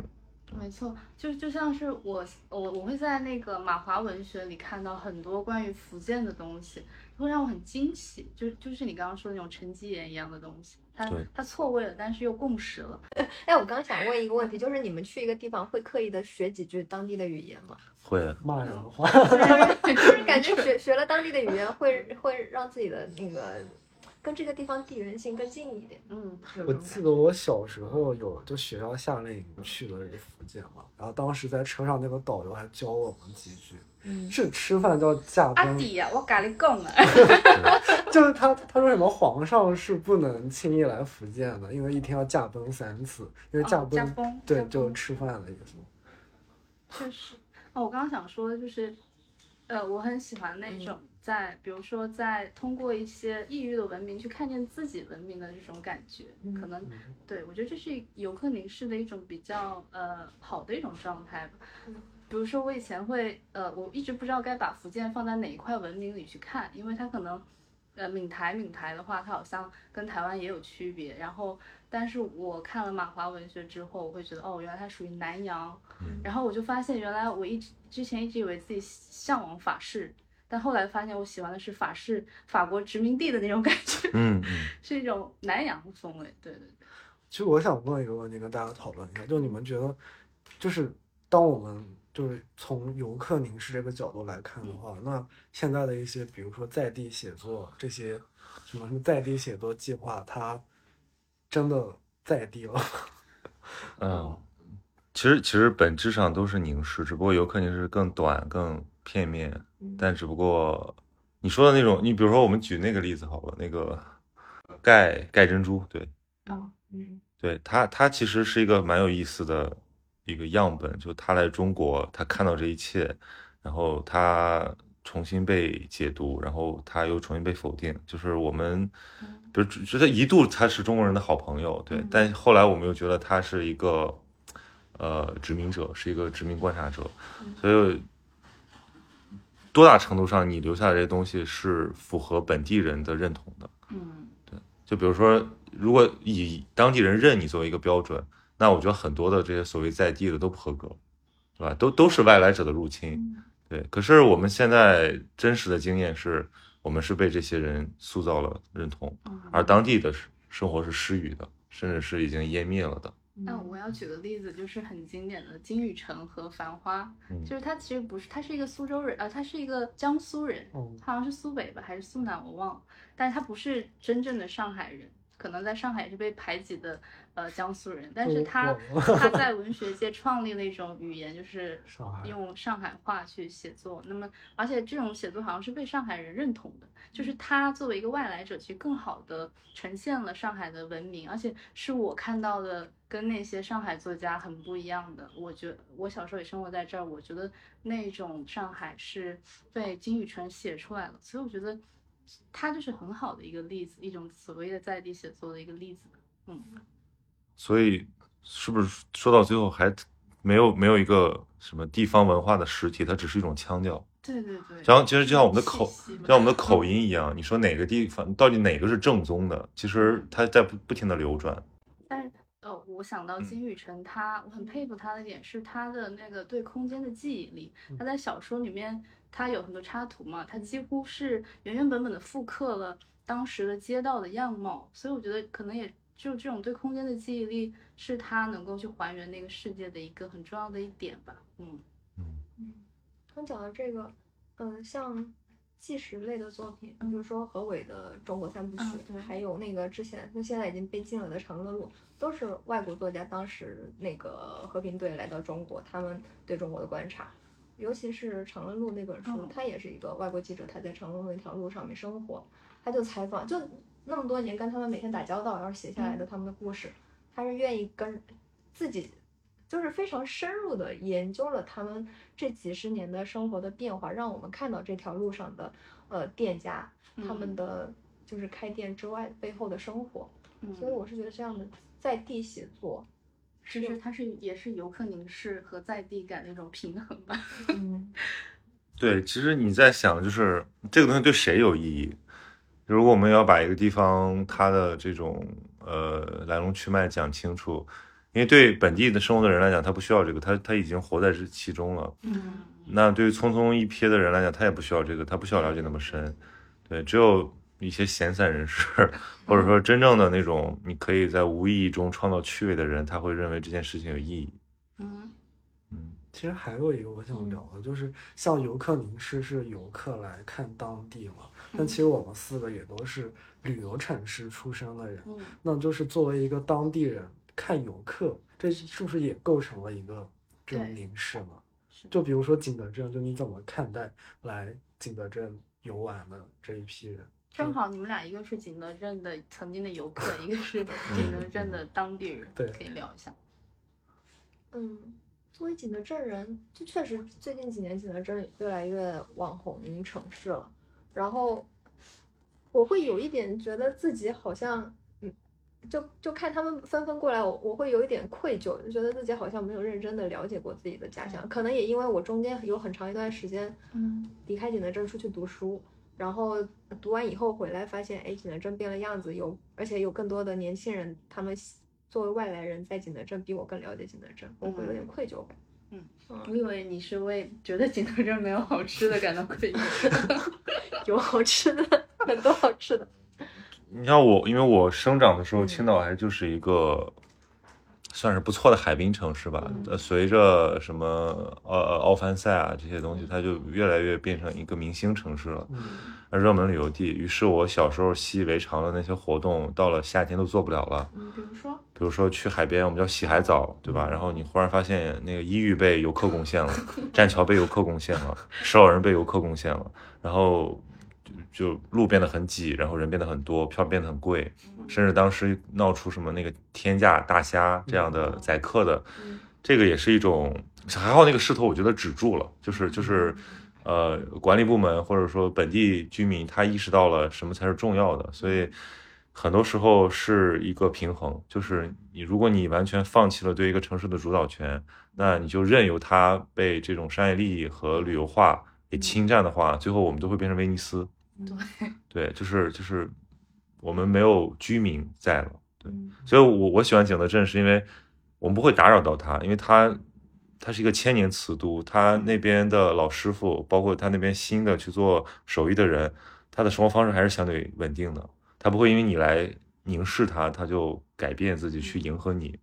没错，就就像是我我我会在那个马华文学里看到很多关于福建的东西，会让我很惊喜。就就是你刚刚说的那种沉积岩一样的东西，它对它错位了，但是又共识了。哎，我刚想问一个问题，就是你们去一个地方会刻意的学几句当地的语言吗？会，骂人的话，就 是感觉学学了当地的语言会会让自己的那个跟这个地方地缘性更近一点。嗯，我记得我小时候有就学校夏令营去了这福建嘛，然后当时在车上那个导游还教我们几句，嗯是吃饭叫驾崩，阿弟呀，我咖喱讲啊，就是他他说什么皇上是不能轻易来福建的，因为一天要驾崩三次，因为驾哦崩、驾崩对就是吃饭的意思。确实。哦，我刚刚想说的就是，呃，我很喜欢那种在，比如说在通过一些异域的文明去看见自己文明的这种感觉，可能对我觉得这是游客凝视的一种比较呃好的一种状态吧。比如说我以前会呃，我一直不知道该把福建放在哪一块文明里去看，因为它可能呃闽台闽台的话，它好像跟台湾也有区别。然后，但是我看了马华文学之后，我会觉得哦，原来它属于南洋。然后我就发现，原来我一直之前一直以为自己向往法式，但后来发现我喜欢的是法式法国殖民地的那种感觉，嗯嗯，是一种南洋风味。对对对。其实我想问一个问题，跟大家讨论一下，就你们觉得，就是当我们就是从游客凝视这个角度来看的话，那现在的一些，比如说在地写作这些什么什么在地写作计划，它真的在地了？嗯，其实其实本质上都是凝视，只不过游客凝视更短、更片面。但只不过你说的那种，你比如说我们举那个例子好了，那个盖盖珍珠，对哦，嗯。对，他他其实是一个蛮有意思的一个样本，就他来中国，他看到这一切，然后他重新被解读，然后他又重新被否定，就是我们，比如觉得一度他是中国人的好朋友，对，但后来我们又觉得他是一个呃殖民者，是一个殖民观察者，所以多大程度上你留下的这些东西是符合本地人的认同的？嗯对就比如说，如果以当地人认你作为一个标准，那我觉得很多的这些所谓在地的都不合格，对吧？都都是外来者的入侵，对。可是我们现在真实的经验是，我们是被这些人塑造了认同，而当地的生活是失语的，甚至是已经湮灭了的。那我要举个例子，就是很经典的金宇澄和《繁花》，嗯。就是他其实不是，他是一个苏州人，呃，他是一个江苏人，嗯他好像是苏北吧，还是苏南，我忘了，但是他不是真正的上海人，可能在上海也是被排挤的，呃，江苏人，但是他我 他在文学界创立了一种语言，就是用上海话去写作。那么，而且这种写作好像是被上海人认同的，就是他作为一个外来者，其实更好的呈现了上海的文明，而且是我看到的跟那些上海作家很不一样的。我觉我小时候也生活在这儿，我觉得那种上海是被金宇澄写出来了，所以我觉得他就是很好的一个例子，一种所谓的在地写作的一个例子。嗯，所以，是不是说到最后还没有没有一个什么地方文化的实体，它只是一种腔调？对对对。然后其实就像我们的口，像我们的口音一样，你说哪个地方到底哪个是正宗的，其实它在不不停的流转。但是，呃，我想到金宇澄他，我很佩服他的点是他的那个对空间的记忆力。他在小说里面，他有很多插图嘛，他几乎是原原本本的复刻了当时的街道的样貌。所以我觉得可能也就这种对空间的记忆力，是他能够去还原那个世界的一个很重要的一点吧。嗯嗯刚讲到这个，嗯，像纪实类的作品，比如说何伟的《中国三部曲嗯》对还有那个之前就现在已经被禁了的《长乐路》，都是外国作家当时那个和平队来到中国，他们对中国的观察。尤其是《长乐路》那本书，嗯他也是一个外国记者，他在长乐路那条路上面生活，他就采访，就那么多年跟他们每天打交道，然后写下来的他们的故事，他是愿意跟自己就是非常深入的研究了他们这几十年的生活的变化，让我们看到这条路上的呃店家他们嗯的就是开店之外背后的生活，嗯，所以我是觉得这样的在地写作，其实它是也是游客凝视和在地感的一种平衡吧。嗯。对，其实你在想，就是这个东西对谁有意义？如果我们要把一个地方它的这种呃来龙去脉讲清楚，因为对本地的生活的人来讲，他不需要这个，他他已经活在这其中了。嗯那对于匆匆一瞥的人来讲，他也不需要这个，他不需要了解那么深。对，只有一些闲散人士，或者说真正的那种你可以在无意义中创造趣味的人，他会认为这件事情有意义。嗯嗯其实还有一个我想聊的，就是像游客凝视是游客来看当地嘛，但其实我们四个也都是旅游城市出生的人，嗯那就是作为一个当地人看游客，这是不是也构成了一个这种凝视呢？是就比如说景德镇，就你怎么看待来景德镇游玩的这一批人？正好你们俩一个是景德镇的曾经的游客，一个是 景德镇的当地人，对可以聊一下。嗯，作为景德镇人，就确实最近几年景德镇越来越网红城市了。然后我会有一点觉得自己好像，嗯，就就看他们纷纷过来，我我会有一点愧疚，就觉得自己好像没有认真的了解过自己的家乡。可能也因为我中间有很长一段时间嗯离开景德镇出去读书，然后读完以后回来发现，哎，景德镇变了样子，有而且有更多的年轻人，他们作为外来人在景德镇比我更了解景德镇，我会有点愧疚感。嗯嗯我以为你是为觉得景德镇没有好吃的感到愧疚。有好吃的，很多好吃的。你像我，因为我生长的时候，青岛还就是一个算是不错的海滨城市吧。呃，随着什么呃呃奥凡赛啊这些东西，它就越来越变成一个明星城市了，嗯，热门旅游地。于是我小时候习以为常的那些活动，到了夏天都做不了了。嗯，比如说，比如说去海边，我们叫洗海澡，对吧？然后你忽然发现那个伊玉被游客攻陷了，栈桥被游客攻陷了，石老人被游客攻陷了，然后就路变得很挤，然后人变得很多，票变得很贵，甚至当时闹出什么那个天价大虾这样的宰客的，这个也是一种，还好那个势头我觉得止住了，就是就是。呃，管理部门或者说本地居民，他意识到了什么才是重要的，所以很多时候是一个平衡，就是你如果你完全放弃了对一个城市的主导权，那你就任由它被这种商业利益和旅游化给侵占的话，最后我们都会变成威尼斯。对，对，就是就是我们没有居民在了。对，嗯所以我我喜欢景德镇，是因为我们不会打扰到它，因为它它是一个千年瓷都，它那边的老师傅，包括他那边新的去做手艺的人，他的生活方式还是相对稳定的，他不会因为你来凝视他，他就改变自己去迎合你，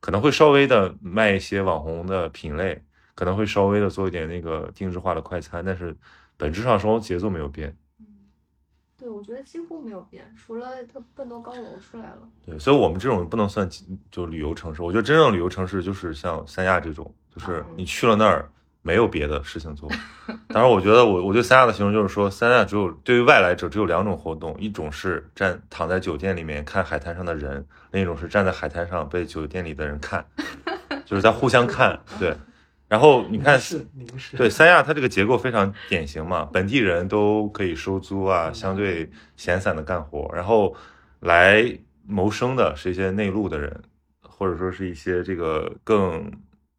可能会稍微的卖一些网红的品类，可能会稍微的做一点那个定制化的快餐，但是本质上生活节奏没有变。对，我觉得几乎没有变，除了它更多高楼出来了。对，所以我们这种不能算就旅游城市。我觉得真正旅游城市就是像三亚这种，就是你去了那儿没有别的事情做。当然，我觉得我我对三亚的形容就是说，三亚只有对于外来者只有两种活动，一种是站躺在酒店里面看海滩上的人，另一种是站在海滩上被酒店里的人看，就是在互相看。对，然后你看是，对，三亚它这个结构非常典型嘛，本地人都可以收租啊，相对闲散的干活，然后来谋生的是一些内陆的人，或者说是一些这个更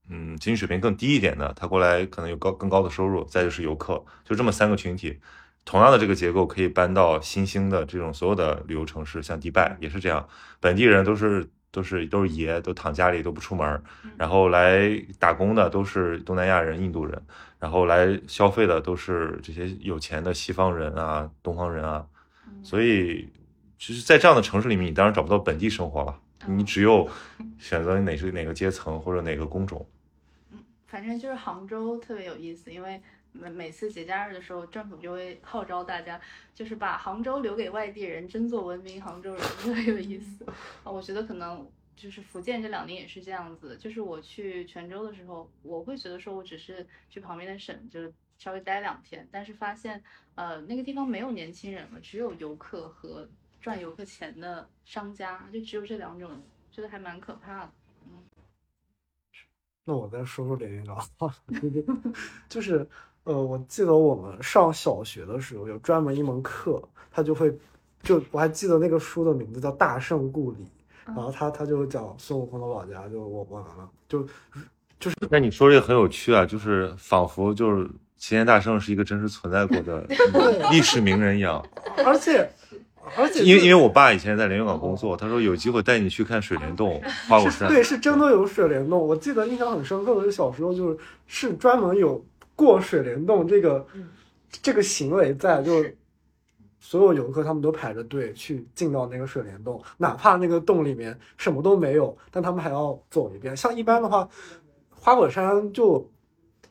嗯经济水平更低一点的，他过来可能有高更高的收入，再就是游客，就这么三个群体。同样的这个结构可以搬到新兴的这种所有的旅游城市，像迪拜也是这样，本地人都是都是都是爷，都躺家里都不出门儿，然后来打工的都是东南亚人、印度人，然后来消费的都是这些有钱的西方人啊、东方人啊，所以其实，在这样的城市里面，你当然找不到本地生活了，你只有选择哪是哪个阶层或者哪个工种。反正就是杭州特别有意思，因为每每次节假日的时候，政府就会号召大家，就是把杭州留给外地人，争做文明杭州人，特别有意思。啊，我觉得可能就是福建这两年也是这样子，就是我去泉州的时候，我会觉得说我只是去旁边的省，就是稍微待两天，但是发现呃那个地方没有年轻人了，只有游客和赚游客钱的商家，就只有这两种，觉得还蛮可怕的。嗯那我再说说连云港，就是呃，我记得我们上小学的时候有专门一门课，他就会，就我还记得那个书的名字叫《大圣故里》，然后他他就讲孙悟空的老家，就我我们就那你说这个很有趣啊，就是仿佛就是齐天大圣是一个真实存在过的 历史名人一样。而且 而且因为因为我爸以前在连云港工作，他说有机会带你去看水帘洞、花果山。对，是真的有水帘洞。我记得印象很深刻的是小时候就是是专门有过水帘洞这个、这个行为在，就是所有游客他们都排着队去进到那个水帘洞，哪怕那个洞里面什么都没有，但他们还要走一遍。像一般的话，花果山就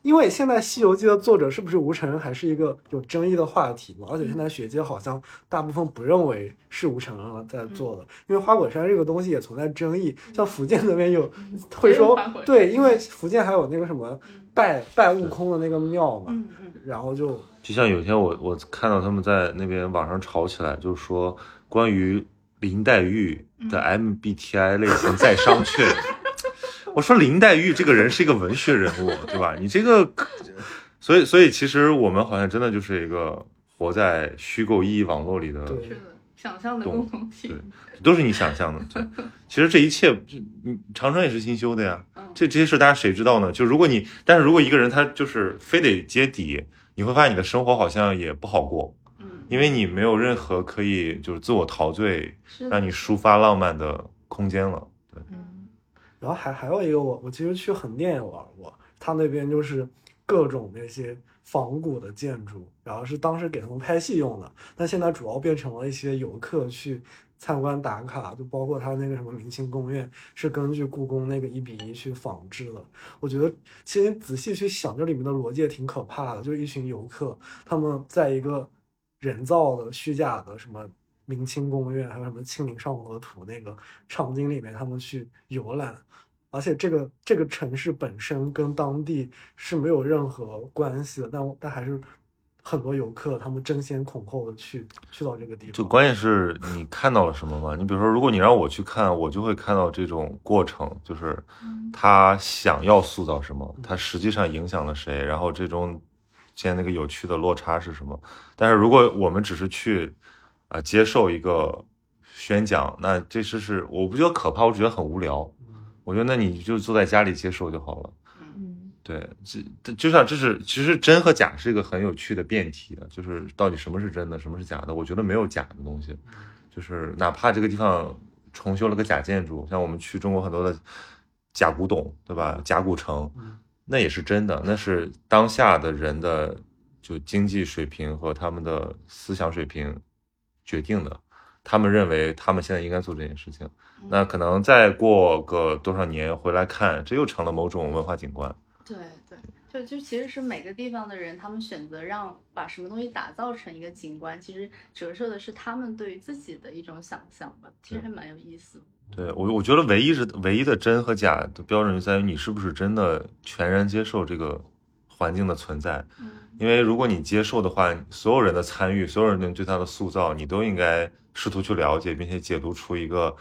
因为现在《西游记》的作者是不是吴承恩还是一个有争议的话题嘛？而且现在学界好像大部分不认为是吴承恩在做的，因为花果山这个东西也存在争议。像福建那边有会说 对，因为福建还有那个什么拜拜悟空的那个庙嘛，然后就就像有一天我我看到他们在那边网上吵起来，就是说关于林黛玉的 MBTI 类型在商榷。我说林黛玉这个人是一个文学人物，对吧？你这个，所以所以其实我们好像真的就是一个活在虚构意义网络里的，对是的，想象的懂共同体对。都是你想象的。对，其实这一切，这你长城也是新修的呀。嗯这这些事大家谁知道呢？就如果你，但是如果一个人他就是非得接底，你会发现你的生活好像也不好过，嗯，因为你没有任何可以就是自我陶醉、是让你抒发浪漫的空间了。对，嗯然后还还有一个我我其实去横店也玩过，他那边就是各种那些仿古的建筑，然后是当时给他们拍戏用的，但现在主要变成了一些游客去参观打卡，就包括他那个什么明清宫苑是根据故宫那个一比一去仿制的。我觉得其实仔细去想，这里面的逻辑也挺可怕的，就是一群游客他们在一个人造的虚假的什么。明清宫苑，还有什么《清明上河图》那个场景里面，他们去游览，而且这个这个城市本身跟当地是没有任何关系的，但但还是很多游客他们争先恐后的去去到这个地方。就关键是你看到了什么嘛？你比如说，如果你让我去看，我就会看到这种过程，就是他想要塑造什么，他实际上影响了谁，然后这种间那个有趣的落差是什么。但是如果我们只是去啊、接受一个宣讲，那这是是我不觉得可怕，我只觉得很无聊。我觉得那你就坐在家里接受就好了。嗯对，这这就像这是其实真和假是一个很有趣的辩题的，就是到底什么是真的，什么是假的？我觉得没有假的东西，就是哪怕这个地方重修了个假建筑，像我们去中国很多的假古董，对吧？假古城，那也是真的，那是当下的人的就经济水平和他们的思想水平决定的。他们认为他们现在应该做这件事情，那可能再过个多少年回来看，这又成了某种文化景观。对对，就就其实是每个地方的人，他们选择让把什么东西打造成一个景观，其实折射的是他们对于自己的一种想象吧，其实还蛮有意思。对我，我觉得唯一是唯一的真和假的标准就在于你是不是真的全然接受这个环境的存在。嗯因为如果你接受的话，所有人的参与，所有人对它的塑造，你都应该试图去了解，并且解读出一个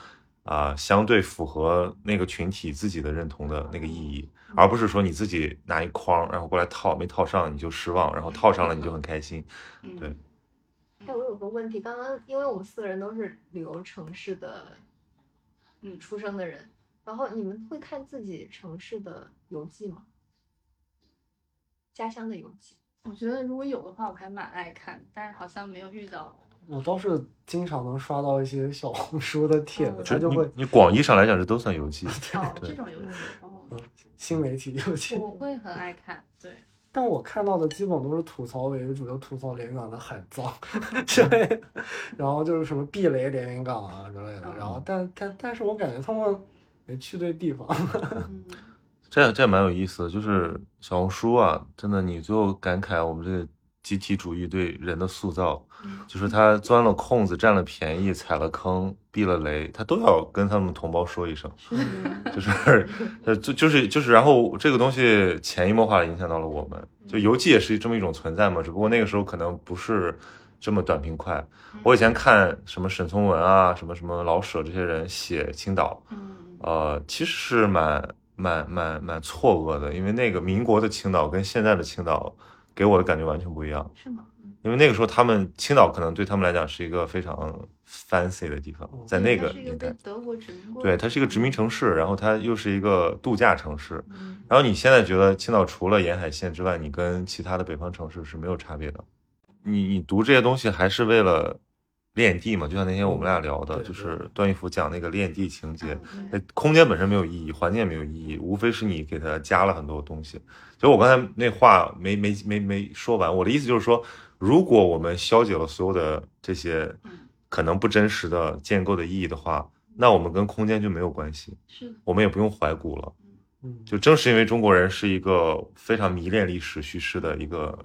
啊、相对符合那个群体自己的认同的那个意义，而不是说你自己拿一筐然后过来套，没套上你就失望，然后套上了你就很开心。嗯，对哎，我有个问题，刚刚因为我们四个人都是旅游城市的，嗯，出生的人，然后你们会看自己城市的游记吗？家乡的游记？我觉得如果有的话，我还蛮爱看，但是好像没有遇到。我倒是经常能刷到一些小红书的帖子，嗯他就会你你广义上来讲，这都算游记。哦，对这种游戏，新媒体游记，我会很爱看。对，但我看到的基本都是吐槽为主，就吐槽连云港的海脏 之类的，然后就是什么避雷连云港啊之类的，然后但但但是我感觉他们没去对地方。嗯，这这蛮有意思的，就是小红书啊，真的，你最后感慨我们这个集体主义对人的塑造，就是他钻了空子、占了便宜、踩了坑、避了雷，他都要跟他们同胞说一声，就是呃就就是就是，然后这个东西潜移默化的影响到了我们，就游记也是这么一种存在嘛，只不过那个时候可能不是这么短平快。我以前看什么沈从文啊，什么什么老舍这些人写青岛，嗯呃，其实是蛮蛮蛮蛮错愕的，因为那个民国的青岛跟现在的青岛给我的感觉完全不一样。是吗？因为那个时候他们青岛可能对他们来讲是一个非常 fancy 的地方，在那个年代，德国殖民。对，它是一个殖民城市，然后它又是一个度假城市。嗯然后你现在觉得青岛除了沿海线之外，你跟其他的北方城市是没有差别的。你你读这些东西还是为了练地嘛？就像那天我们俩聊的，对就是段誉甫讲那个练地情节。嗯那空间本身没有意义，环境也没有意义，无非是你给它加了很多东西。就我刚才那话没没没没说完，我的意思就是说，如果我们消解了所有的这些可能不真实的建构的意义的话，那我们跟空间就没有关系，是的，我们也不用怀古了。嗯，就正是因为中国人是一个非常迷恋历史叙事的一个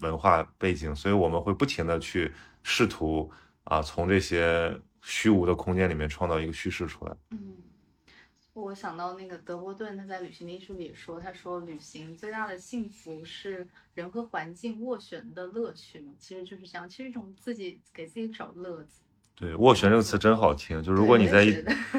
文化背景，所以我们会不停的去试图啊，从这些虚无的空间里面创造一个叙事出来。嗯，我想到那个德波顿，他在《旅行的艺术》里也说，他说旅行最大的幸福是人和环境斡旋的乐趣嘛，其实就是这样，其实一种自己给自己找乐子。对，斡旋这个词真好听。就如果你在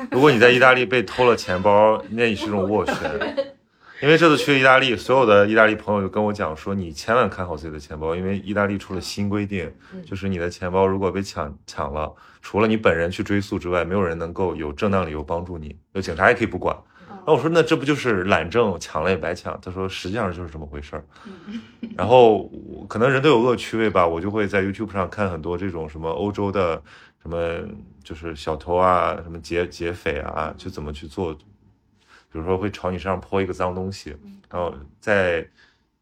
如果你在意大利被偷了钱包，那也是一种斡旋。因为这次去意大利，所有的意大利朋友就跟我讲说，你千万看好自己的钱包，因为意大利出了新规定，嗯就是你的钱包如果被抢抢了，除了你本人去追诉之外，没有人能够有正当理由帮助你，有警察也可以不管。嗯那我说，那这不就是懒政，抢了也白抢？他说，实际上就是这么回事儿。嗯然后我可能人都有恶趣味吧，我就会在 YouTube 上看很多这种什么欧洲的什么就是小偷啊，什么劫劫匪啊，就怎么去做，比如说会朝你身上泼一个脏东西，然后再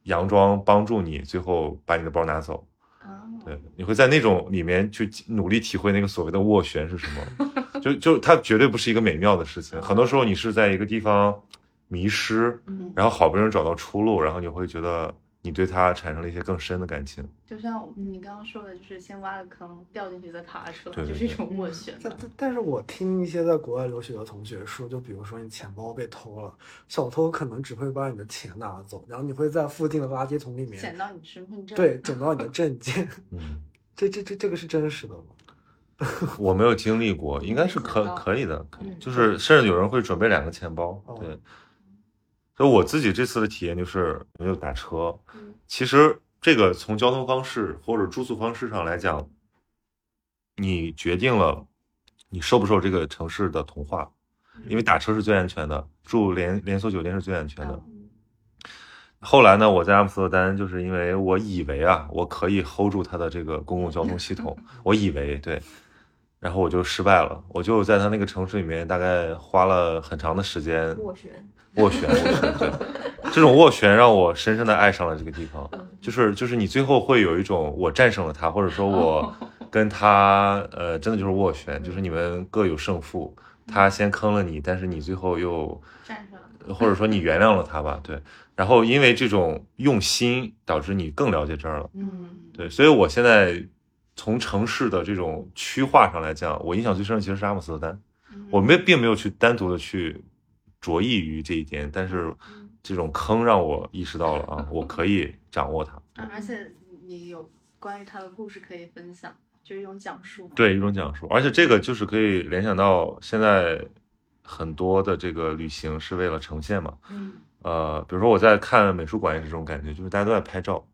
佯装帮助你，最后把你的包拿走。啊，对，你会在那种里面去努力体会那个所谓的斡旋是什么，就就它绝对不是一个美妙的事情。很多时候你是在一个地方迷失，嗯，然后好不容易找到出路，然后你会觉得你对他产生了一些更深的感情。就像你刚刚说的，就是先挖个坑，掉进去再爬出来，对对就是一种斡旋。但但但是我听一些在国外留学的同学说，就比如说你钱包被偷了，小偷可能只会把你的钱拿走，然后你会在附近的垃圾桶里面捡到你身份证，对捡到你的证件，嗯，这这这这个是真实的吗？我没有经历过，应该是可可以的，可以嗯就是甚至有人会准备两个钱包，哦对。所以我自己这次的体验就是没有打车。嗯其实这个从交通方式或者住宿方式上来讲，你决定了你受不受这个城市的同化，因为打车是最安全的，住连连锁酒店是最安全的。嗯后来呢，我在阿姆斯特丹，就是因为我以为啊，我可以 hold 住它的这个公共交通系统，我以为对，然后我就失败了，我就在他那个城市里面大概花了很长的时间斡旋，斡旋，斡旋，对，这种斡旋让我深深的爱上了这个地方，就是就是你最后会有一种我战胜了他，或者说我跟他呃真的就是斡旋，就是你们各有胜负，他先坑了你，但是你最后又战胜了。或者说你原谅了他吧，对，然后因为这种用心导致你更了解这儿了，嗯，对，所以我现在从城市的这种区划上来讲，我印象最深的其实是阿姆斯特丹。嗯我没并没有去单独的去着意于这一点，但是这种坑让我意识到了啊，我可以掌握它。啊而且你有关于它的故事可以分享，就是一种讲述。对，一种讲述，而且这个就是可以联想到现在很多的这个旅行是为了呈现嘛。嗯呃，比如说我在看美术馆也是这种感觉，就是大家都在拍照，嗯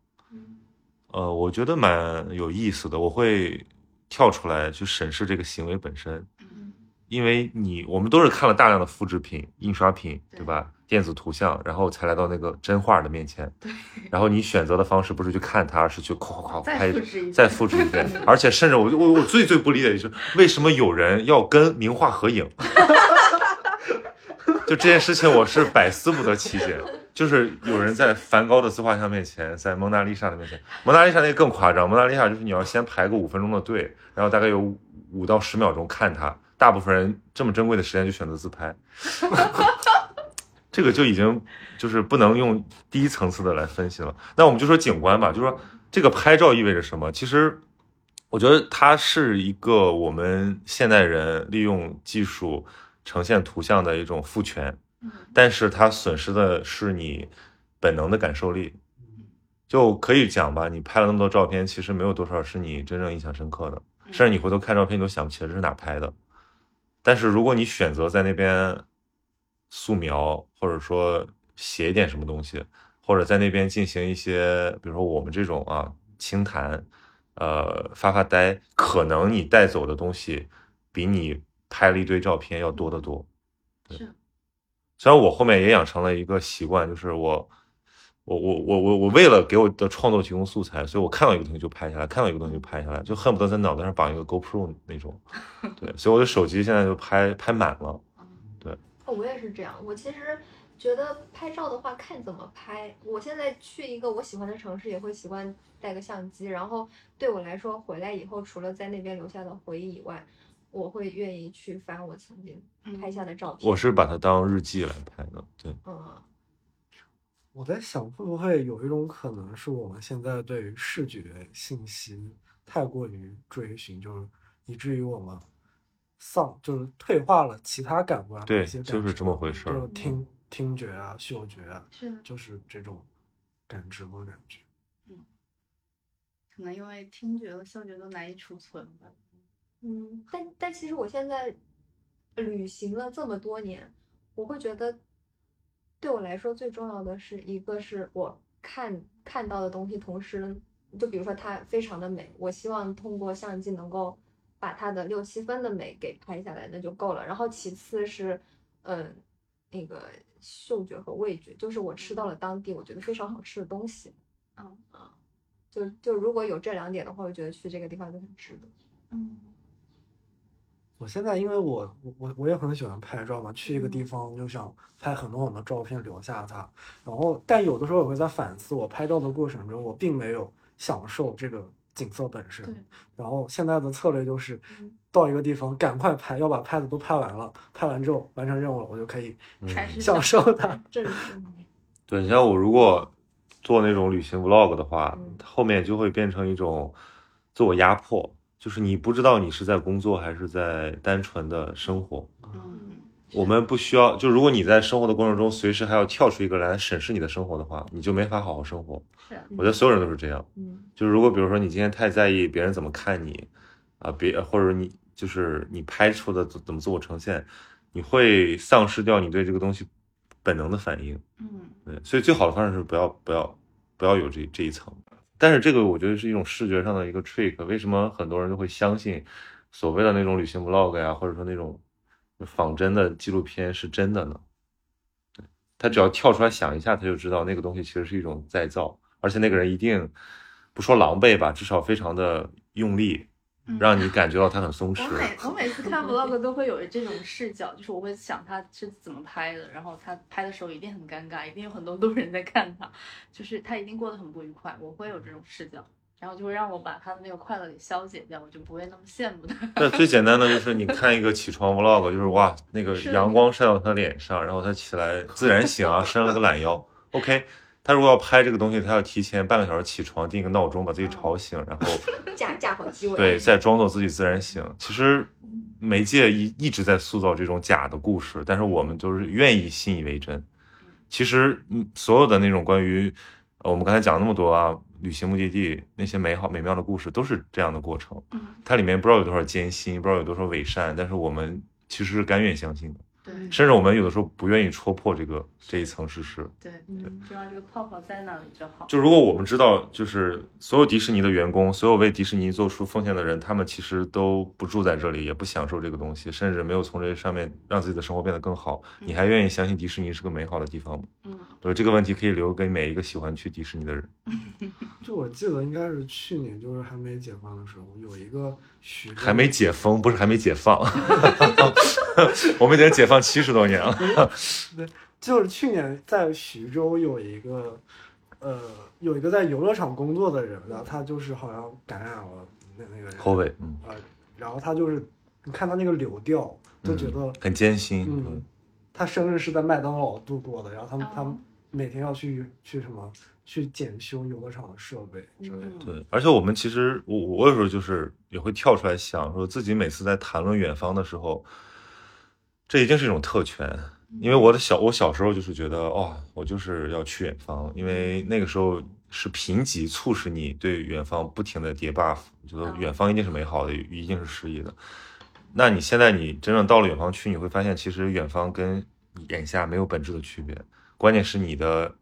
呃，我觉得蛮有意思的，我会跳出来去审视这个行为本身。嗯因为你我们都是看了大量的复制品、印刷品，对对吧？电子图像，然后才来到那个真画的面前。对。然后你选择的方式不是去看它，而是去夸夸夸再拍复制一遍再复制一遍。而且甚至我我我最最不理解的就是为什么有人要跟名画合影？就这件事情，我是百思不得其解。就是有人在梵高的自画像面前，在蒙娜丽莎的面前，蒙娜丽莎那个更夸张。蒙娜丽莎就是你要先排个五分钟的队，然后大概有五到十秒钟看它。大部分人这么珍贵的时间就选择自拍，这个就已经就是不能用第一层次的来分析了。那我们就说景观吧，就说这个拍照意味着什么？其实我觉得它是一个我们现代人利用技术呈现图像的一种赋权。嗯但是它损失的是你本能的感受力。就可以讲吧，你拍了那么多照片，其实没有多少是你真正印象深刻的，甚至你回头看照片，你都想不起来这是哪拍的。但是如果你选择在那边素描，或者说写一点什么东西，或者在那边进行一些，比如说我们这种啊清谈，呃发发呆，可能你带走的东西比你拍了一堆照片要多得多。是虽然我后面也养成了一个习惯，就是我，我我我我我为了给我的创作提供素材，所以我看到一个东西就拍下来，看到一个东西就拍下来，就恨不得在脑袋上绑一个 GoPro 那种。对，所以我的手机现在就拍拍满了。对，我也是这样。我其实觉得拍照的话，看怎么拍。我现在去一个我喜欢的城市，也会习惯带个相机。然后对我来说，回来以后除了在那边留下的回忆以外，我会愿意去翻我曾经嗯拍下的照片。我是把它当日记来拍的，对，嗯，我在想，会不会有一种可能是我们现在对于视觉信息太过于追寻，就是以至于我们丧，就是退化了其他感官对就是这么回事儿就是听听觉啊、嗅觉啊，是，就是这种感知和感觉。嗯可能因为听觉和嗅觉都难以储存吧。嗯，但但其实我现在旅行了这么多年，我会觉得，对我来说最重要的是一个是我看看到的东西，同时就比如说它非常的美，我希望通过相机能够把它的六七分的美给拍下来，那就够了。然后其次是，嗯，那个嗅觉和味觉，就是我吃到了当地我觉得非常好吃的东西。嗯就就如果有这两点的话，我觉得去这个地方就很值得。嗯我现在因为我我我我也很喜欢拍照嘛，去一个地方就想拍很多很多照片留下它，然后但有的时候我会在反思，我拍照的过程中我并没有享受这个景色本身对，然后现在的策略就是嗯。到一个地方赶快拍，要把拍的都拍完了，拍完之后完成任务了，我就可以开始享受它。这是对，你像我如果做那种旅行 vlog 的话嗯，后面就会变成一种自我压迫，就是你不知道你是在工作还是在单纯的生活。嗯我们不需要，就如果你在生活的过程中随时还要跳出一个来审视你的生活的话，你就没法好好生活。是啊我觉得所有人都是这样。嗯就是如果比如说你今天太在意别人怎么看你，啊，别或者你就是你拍出的怎怎么自我呈现，你会丧失掉你对这个东西本能的反应。嗯对，所以最好的方式是不要不要不要有这这一层。但是这个我觉得是一种视觉上的一个 trick。为什么很多人都会相信所谓的那种旅行 vlog 呀，或者说那种仿真的纪录片是真的呢？他只要跳出来想一下，他就知道那个东西其实是一种再造，而且那个人一定不说狼狈吧，至少非常的用力，让你感觉到他很松弛我。每我每次 看 vlog 都会有这种视角，就是我会想他是怎么拍的，然后他拍的时候一定很尴尬，一定有很多路人在看他，就是他一定过得很不愉快，我会有这种视角，然后就会让我把他的那个快乐给消解掉，我就不会那么羡慕他。那最简单的就是你 看一个起床 vlog，就是哇，那个阳光晒到他脸上，然后他起来自然醒啊，伸了个懒腰。OK，他如果要拍这个东西，他要提前半个小时起床，定一个闹钟把自己吵醒，然后 架架好机位。对再装作自己自然醒。其实媒介一一直在塑造这种假的故事，但是我们就是愿意信以为真。其实，嗯，所有的那种关于呃我们刚才讲那么多啊，旅行目的地那些美好美妙的故事，都是这样的过程。嗯，它里面不知道有多少艰辛，不知道有多少伪善，但是我们其实是甘愿相信的，对甚至我们有的时候不愿意戳破这个这一层事实。对，嗯就让这个泡泡在那里就好。就如果我们知道，就是所有迪士尼的员工，所有为迪士尼做出奉献的人，他们其实都不住在这里，也不享受这个东西，甚至没有从这上面让自己的生活变得更好，你还愿意相信迪士尼是个美好的地方吗？嗯对这个问题可以留给每一个喜欢去迪士尼的人。就我记得应该是去年，就是还没解放的时候，有一个徐还没解封，不是还没解放，我们已经解放七十多年了。就是去年在徐州有一个，呃，有一个在游乐场工作的人，然后他就是好像感染了那那个人，COVID，嗯，呃，然后他就是，你看他那个流调，就觉得，很艰辛。嗯，他生日是在麦当劳度过的，然后他们、他每天要去去什么去检修游乐场的设备之类的。嗯对，而且我们其实，我我有时候就是也会跳出来想，说自己每次在谈论远方的时候，这一定是一种特权。因为我的小我小时候就是觉得，哦，我就是要去远方，因为那个时候是贫瘠促使你对远方不停的叠 buff，觉得嗯远方一定是美好的，一定是诗意的。那你现在你真正到了远方去，你会发现，其实远方跟眼下没有本质的区别，关键是你的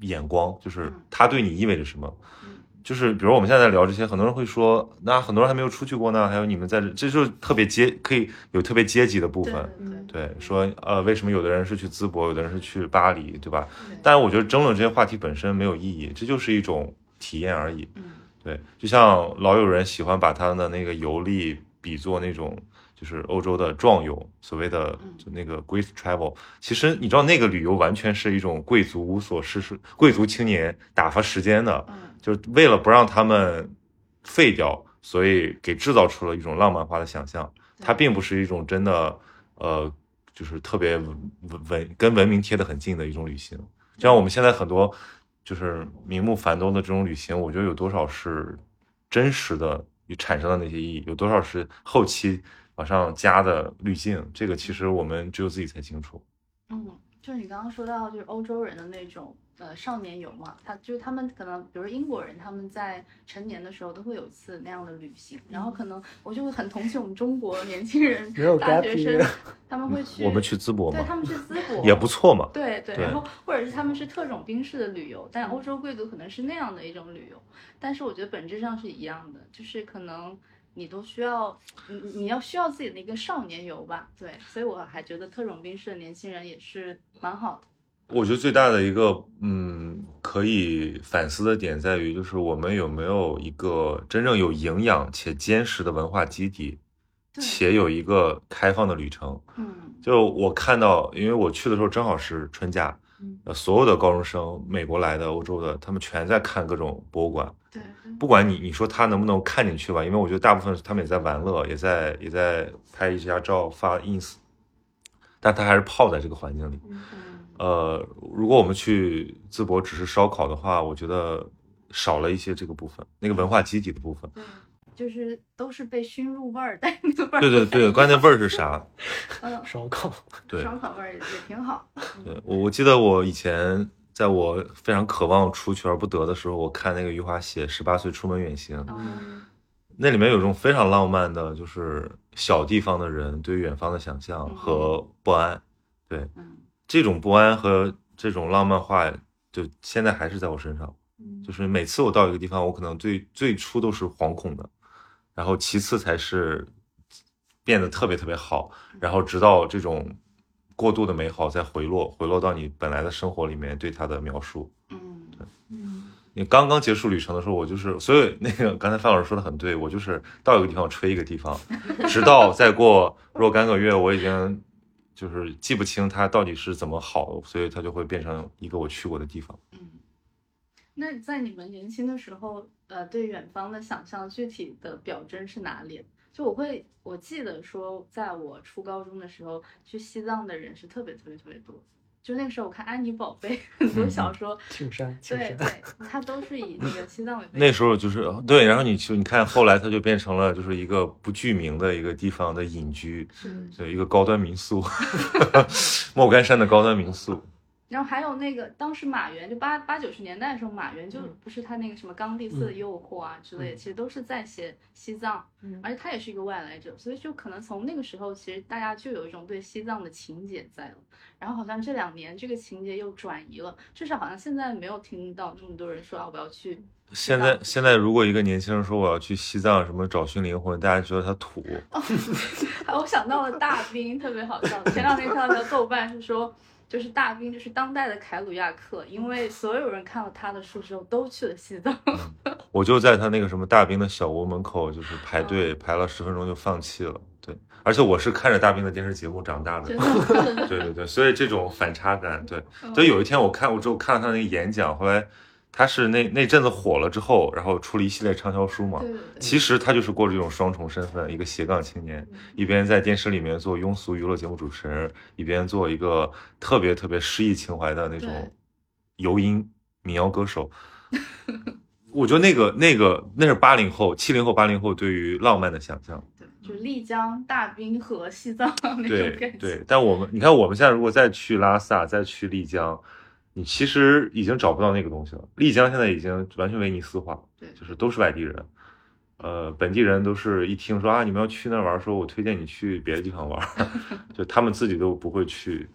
眼光，就是嗯它对你意味着什么。嗯就是比如我们现在在聊这些，很多人会说，那很多人还没有出去过呢，还有你们在这，这就是特别阶可以有特别阶级的部分。对说呃，为什么有的人是去淄博，有的人是去巴黎，对吧？对但是我觉得争论这些话题本身没有意义，这就是一种体验而已。嗯对，就像老有人喜欢把他的那个游历比作那种就是欧洲的壮游，所谓的嗯就那个 Great Travel。其实你知道那个旅游完全是一种贵族无所事事、贵族青年打发时间的，嗯就是为了不让他们废掉，所以给制造出了一种浪漫化的想象。它并不是一种真的呃，就是特别文文跟文明贴得很近的一种旅行。就像我们现在很多就是名目繁多的这种旅行，我觉得有多少是真实的产生的那些意义，有多少是后期往上加的滤镜，这个其实我们只有自己才清楚。嗯，就是你刚刚说到，就是欧洲人的那种呃少年游嘛，他就是他们可能，比如英国人，他们在成年的时候都会有一次那样的旅行，然后可能我就会很同情我们中国年轻人没有大学生，他们会去我们去淄博嘛，对他们去淄博 也不错嘛。对对，对然后或者是他们是特种兵式的旅游，但欧洲贵族可能是那样的一种旅游，但是我觉得本质上是一样的，就是可能你都需要，你你要需要自己的一个少年游吧，对，所以我还觉得特种兵式的年轻人也是蛮好的。我觉得最大的一个嗯可以反思的点在于，就是我们有没有一个真正有营养且坚实的文化基底，且有一个开放的旅程。嗯就我看到，因为我去的时候正好是春假，嗯，呃，所有的高中生，美国来的、欧洲的，他们全在看各种博物馆。对，不管你你说他能不能看进去吧，因为我觉得大部分他们也在玩乐，也在也在拍一下照发 ins，但他还是泡在这个环境里。嗯呃，如果我们去淄博只是烧烤的话，我觉得少了一些这个部分，那个文化基底的部分。对，就是都是被熏入味儿，但那个味儿对对对，关键味儿是啥？嗯，烧烤，对烧烤味儿也也挺好。对，我我记得我以前在我非常渴望出去而不得的时候，我看那个余华写《十八岁出门远行》，嗯那里面有一种非常浪漫的，就是小地方的人对远方的想象和不安。对，嗯这种不安和这种浪漫化，就现在还是在我身上。嗯，就是每次我到一个地方，我可能最最初都是惶恐的，然后其次才是变得特别特别好，然后直到这种过度的美好再回落，回落到你本来的生活里面对它的描述。嗯嗯你刚刚结束旅程的时候，我就是，所以那个刚才范老师说的很对，我就是到一个地方吹一个地方，直到再过 若干个月，我已经就是记不清它到底是怎么好，所以它就会变成一个我去过的地方。嗯。那在你们年轻的时候，呃，对远方的想象具体的表征是哪里？就我会，我记得说，在我初高中的时候，去西藏的人是特别特别特别多。就那个时候，我看安妮宝贝很多小说，青山，庆山，对对，它都是以那个西藏为。那时候就是对，然后你去你看，后来它就变成了就是一个不具名的一个地方的隐居，是就一个高端民宿，莫干山的高端民宿。然后还有那个当时马原就八八九十年代的时候，马原就不是他那个什么冈蒂斯的诱惑啊之类的，其实都是在写西藏，嗯而且他也是一个外来者，所以就可能从那个时候，其实大家就有一种对西藏的情结在了。然后好像这两年这个情节又转移了，至少好像现在没有听到这么多人说啊我要去。现在现在，如果一个年轻人说我要去西藏什么找寻灵魂，大家觉得他土。哦 我想到了大兵，特别好笑。前两天看到条豆瓣是说，就是大兵就是当代的凯鲁亚克，因为所有人看了他的书之后都去了西藏。我就在他那个什么大兵的小屋门口，就是排队排了十分钟就放弃了。对，而且我是看着大兵的电视节目长大的。的，对对对，所以这种反差感，对，嗯所以有一天我看我之后看了他那个演讲，后来他是那那阵子火了之后，然后出了一系列畅销书嘛。对对对，其实他就是过着这种双重身份，一个斜杠青年，一边在电视里面做庸俗娱乐节目主持人，一边做一个特别特别诗意情怀的那种游音民谣歌手。我觉得那个那个那是八零后、七零后、八零后对于浪漫的想象。对，就丽江、大冰河西藏那种对感觉。对，但我们你看，我们现在如果再去拉萨，再去丽江，你其实已经找不到那个东西了。丽江现在已经完全威尼斯化，对就是都是外地人，呃，本地人都是一听说啊，你们要去那儿玩，说我推荐你去别的地方玩，就他们自己都不会去。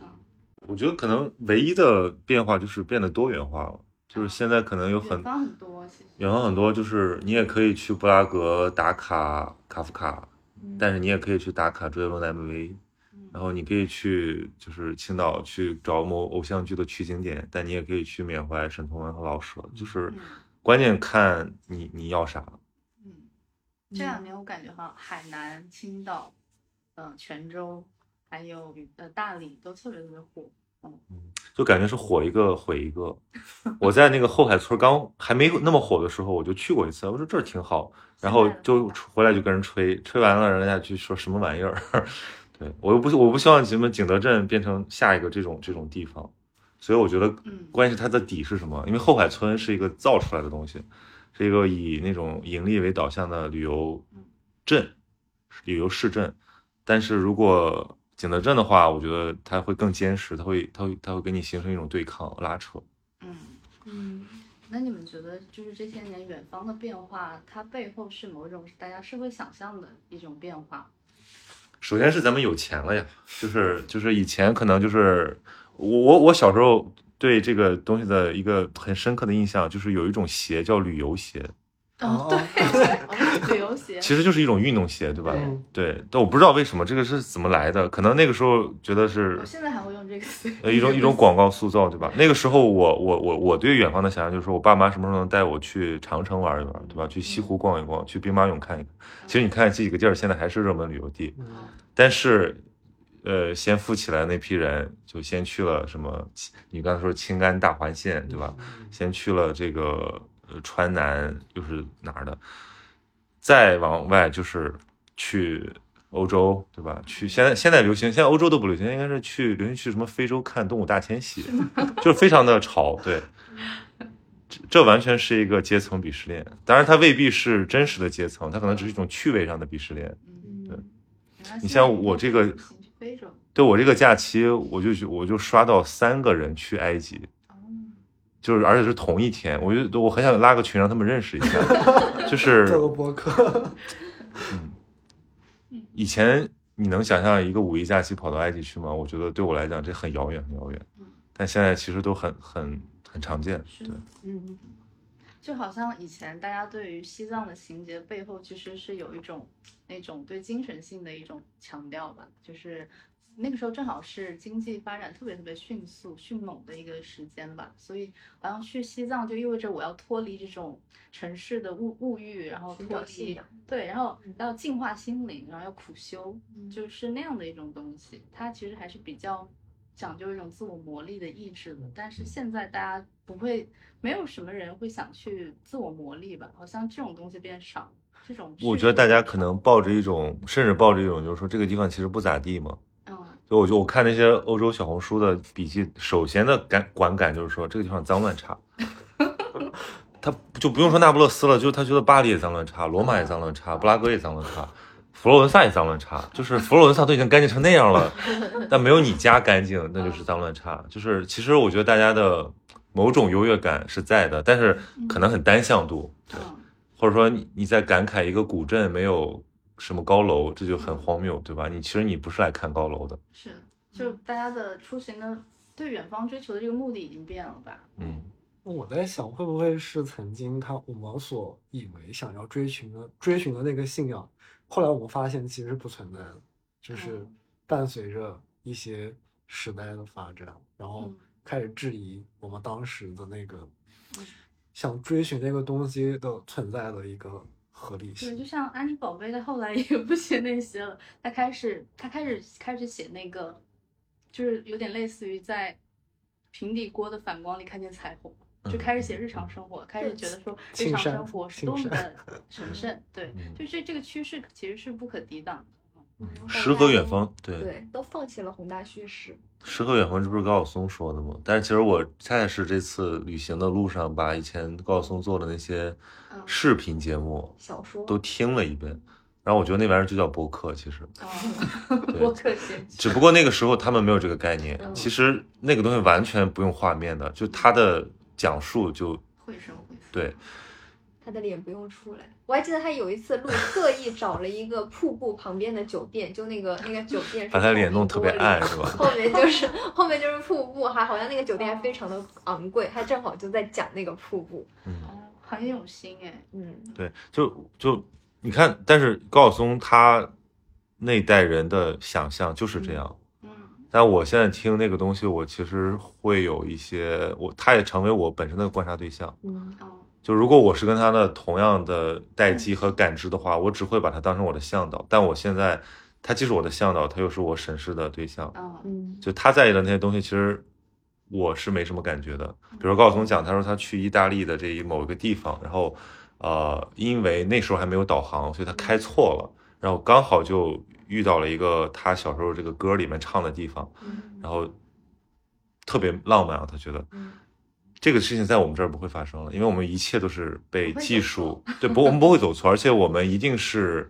我觉得可能唯一的变化就是变得多元化了，就是现在可能有很远方很多，远方很多，就是你也可以去布拉格打卡卡夫卡，但是你也可以去打卡周杰伦的 MV，然后你可以去就是青岛去找某偶像剧的取景点，但你也可以去缅怀沈从文和老舍，就是嗯关键看你你要啥。嗯，这两年我感觉哈海南、青岛、嗯、泉州，还有呃大理都特别特别火。嗯就感觉是火一个毁一个。我在那个后海村刚还没那么火的时候，我就去过一次，我说这儿挺好，然后就回来就跟人吹，吹完了人家就说什么玩意儿。对我又不我不希望什么景德镇变成下一个这种这种地方，所以我觉得嗯关键是它的底是什么？因为后海村是一个造出来的东西，是一个以那种盈利为导向的旅游镇、旅游市镇。但是如果景德镇的话，我觉得它会更坚实，它会它会它会给你形成一种对抗拉扯。嗯，嗯，那你们觉得就是这些年远方的变化，它背后是某种大家是会想象的一种变化？首先是咱们有钱了呀，就是就是以前可能就是我我我小时候对这个东西的一个很深刻的印象，就是有一种鞋叫旅游鞋，哦，哦对，旅游鞋。其实就是一种运动鞋，对吧？嗯对，但我不知道为什么这个是怎么来的，可能那个时候觉得是我现在还会用这个词。呃一种 一种广告塑造，对吧？那个时候我我我我对远方的想象就是说我爸妈什么时候能带我去长城玩一玩，对吧？去西湖逛一逛，去兵马俑看一看。其实你看这几个地儿现在还是热门旅游地，嗯但是，呃，先富起来那批人就先去了什么？你刚才说青甘大环线，对吧？先去了这个呃川南，又是哪儿的？再往外就是去欧洲，对吧？去现在现在流行，现在欧洲都不流行，应该是去流行去什么非洲看动物大迁徙，就是非常的潮，对。这这完全是一个阶层鄙视链，当然它未必是真实的阶层，它可能只是一种趣味上的鄙视链。嗯，对你像我这个。对我这个假期，我就我就刷到三个人去埃及，哦，就是而且是同一天，我就我很想拉个群让他们认识一下，就是做个博客，以前你能想象一个五一假期跑到埃及去吗？我觉得对我来讲这很遥远，很遥远嗯。但现在其实都很很很常见，对嗯，就好像以前大家对于西藏的情节背后其实是有一种那种对精神性的一种强调吧，就是那个时候正好是经济发展特别特别迅速、迅猛的一个时间吧，所以好像去西藏就意味着我要脱离这种城市的物物欲，然后脱离对，然后要净化心灵，然后要苦修，嗯就是那样的一种东西。它其实还是比较讲究一种自我磨砺的意志的。但是现在大家不会，没有什么人会想去自我磨砺吧？好像这种东西变少，这种我觉得大家可能抱着一种，甚至抱着一种，就是说这个地方其实不咋地嘛。嗯。就我就我看那些欧洲小红书的笔记，首先的感观感就是说这个地方脏乱差。他就不用说那不勒斯了，就他觉得巴黎也脏乱差，罗马也脏乱差，布拉格也脏乱差，佛罗伦萨也脏乱差，就是佛罗伦萨都已经干净成那样了，但没有你家干净，那就是脏乱差。就是其实我觉得大家的某种优越感是在的，但是可能很单向度，对，嗯。或者说你你在感慨一个古镇没有什么高楼，这就很荒谬，对吧？你其实你不是来看高楼的，是，就大家的出行的对远方追求的这个目的已经变了吧？嗯。我在想，会不会是曾经他我们所以为想要追寻的追寻的那个信仰，后来我们发现其实不存在的，就是嗯伴随着一些时代的发展，然后嗯开始质疑我们当时的那个嗯想追寻那个东西的存在的一个合理对，就。像安妮宝贝，她后来也不写那些了，她开始她开始开始写那个，就是有点类似于在平底锅的反光里看见彩虹，就开始写日常生活，开始觉得说日常生活是多么的神圣，对 嗯，就这这个趋势其实是不可抵挡的。诗和远方，对，对，都放弃了宏大叙事。诗和远方，这不是高晓松说的吗？但是其实我恰恰是这次旅行的路上，把以前高晓松做的那些嗯视频节目小说都听了一遍，然后我觉得那玩意儿就叫播客，其实 播客写只不过那个时候他们没有这个概念，嗯其实那个东西完全不用画面的，就他的讲述就绘声绘色。对，他的脸不用出来。我还记得他有一次录，特意找了一个瀑布旁边的酒店，就那个那个酒店是把他脸弄特别暗，是吧？后面就是后面就是瀑布，还好像那个酒店还非常的昂贵，他正好就在讲那个瀑布。嗯，哦，很有心哎。嗯，对，就就你看，但是高晓松他那一代人的想象就是这样。嗯但我现在听那个东西，我其实会有一些，我他也成为我本身的观察对象。嗯哦就如果我是跟他的同样的待机和感知的话，我只会把他当成我的向导。但我现在，他既是我的向导，他又是我审视的对象。哦嗯就他在意的那些东西，其实我是没什么感觉的。比如高晓松讲，他说他去意大利的这一某一个地方，然后呃，因为那时候还没有导航，所以他开错了，然后刚好就遇到了一个他小时候这个歌里面唱的地方，然后特别浪漫啊，他觉得。这个事情在我们这儿不会发生了，因为我们一切都是被技术对不，我们不会走错，而且我们一定是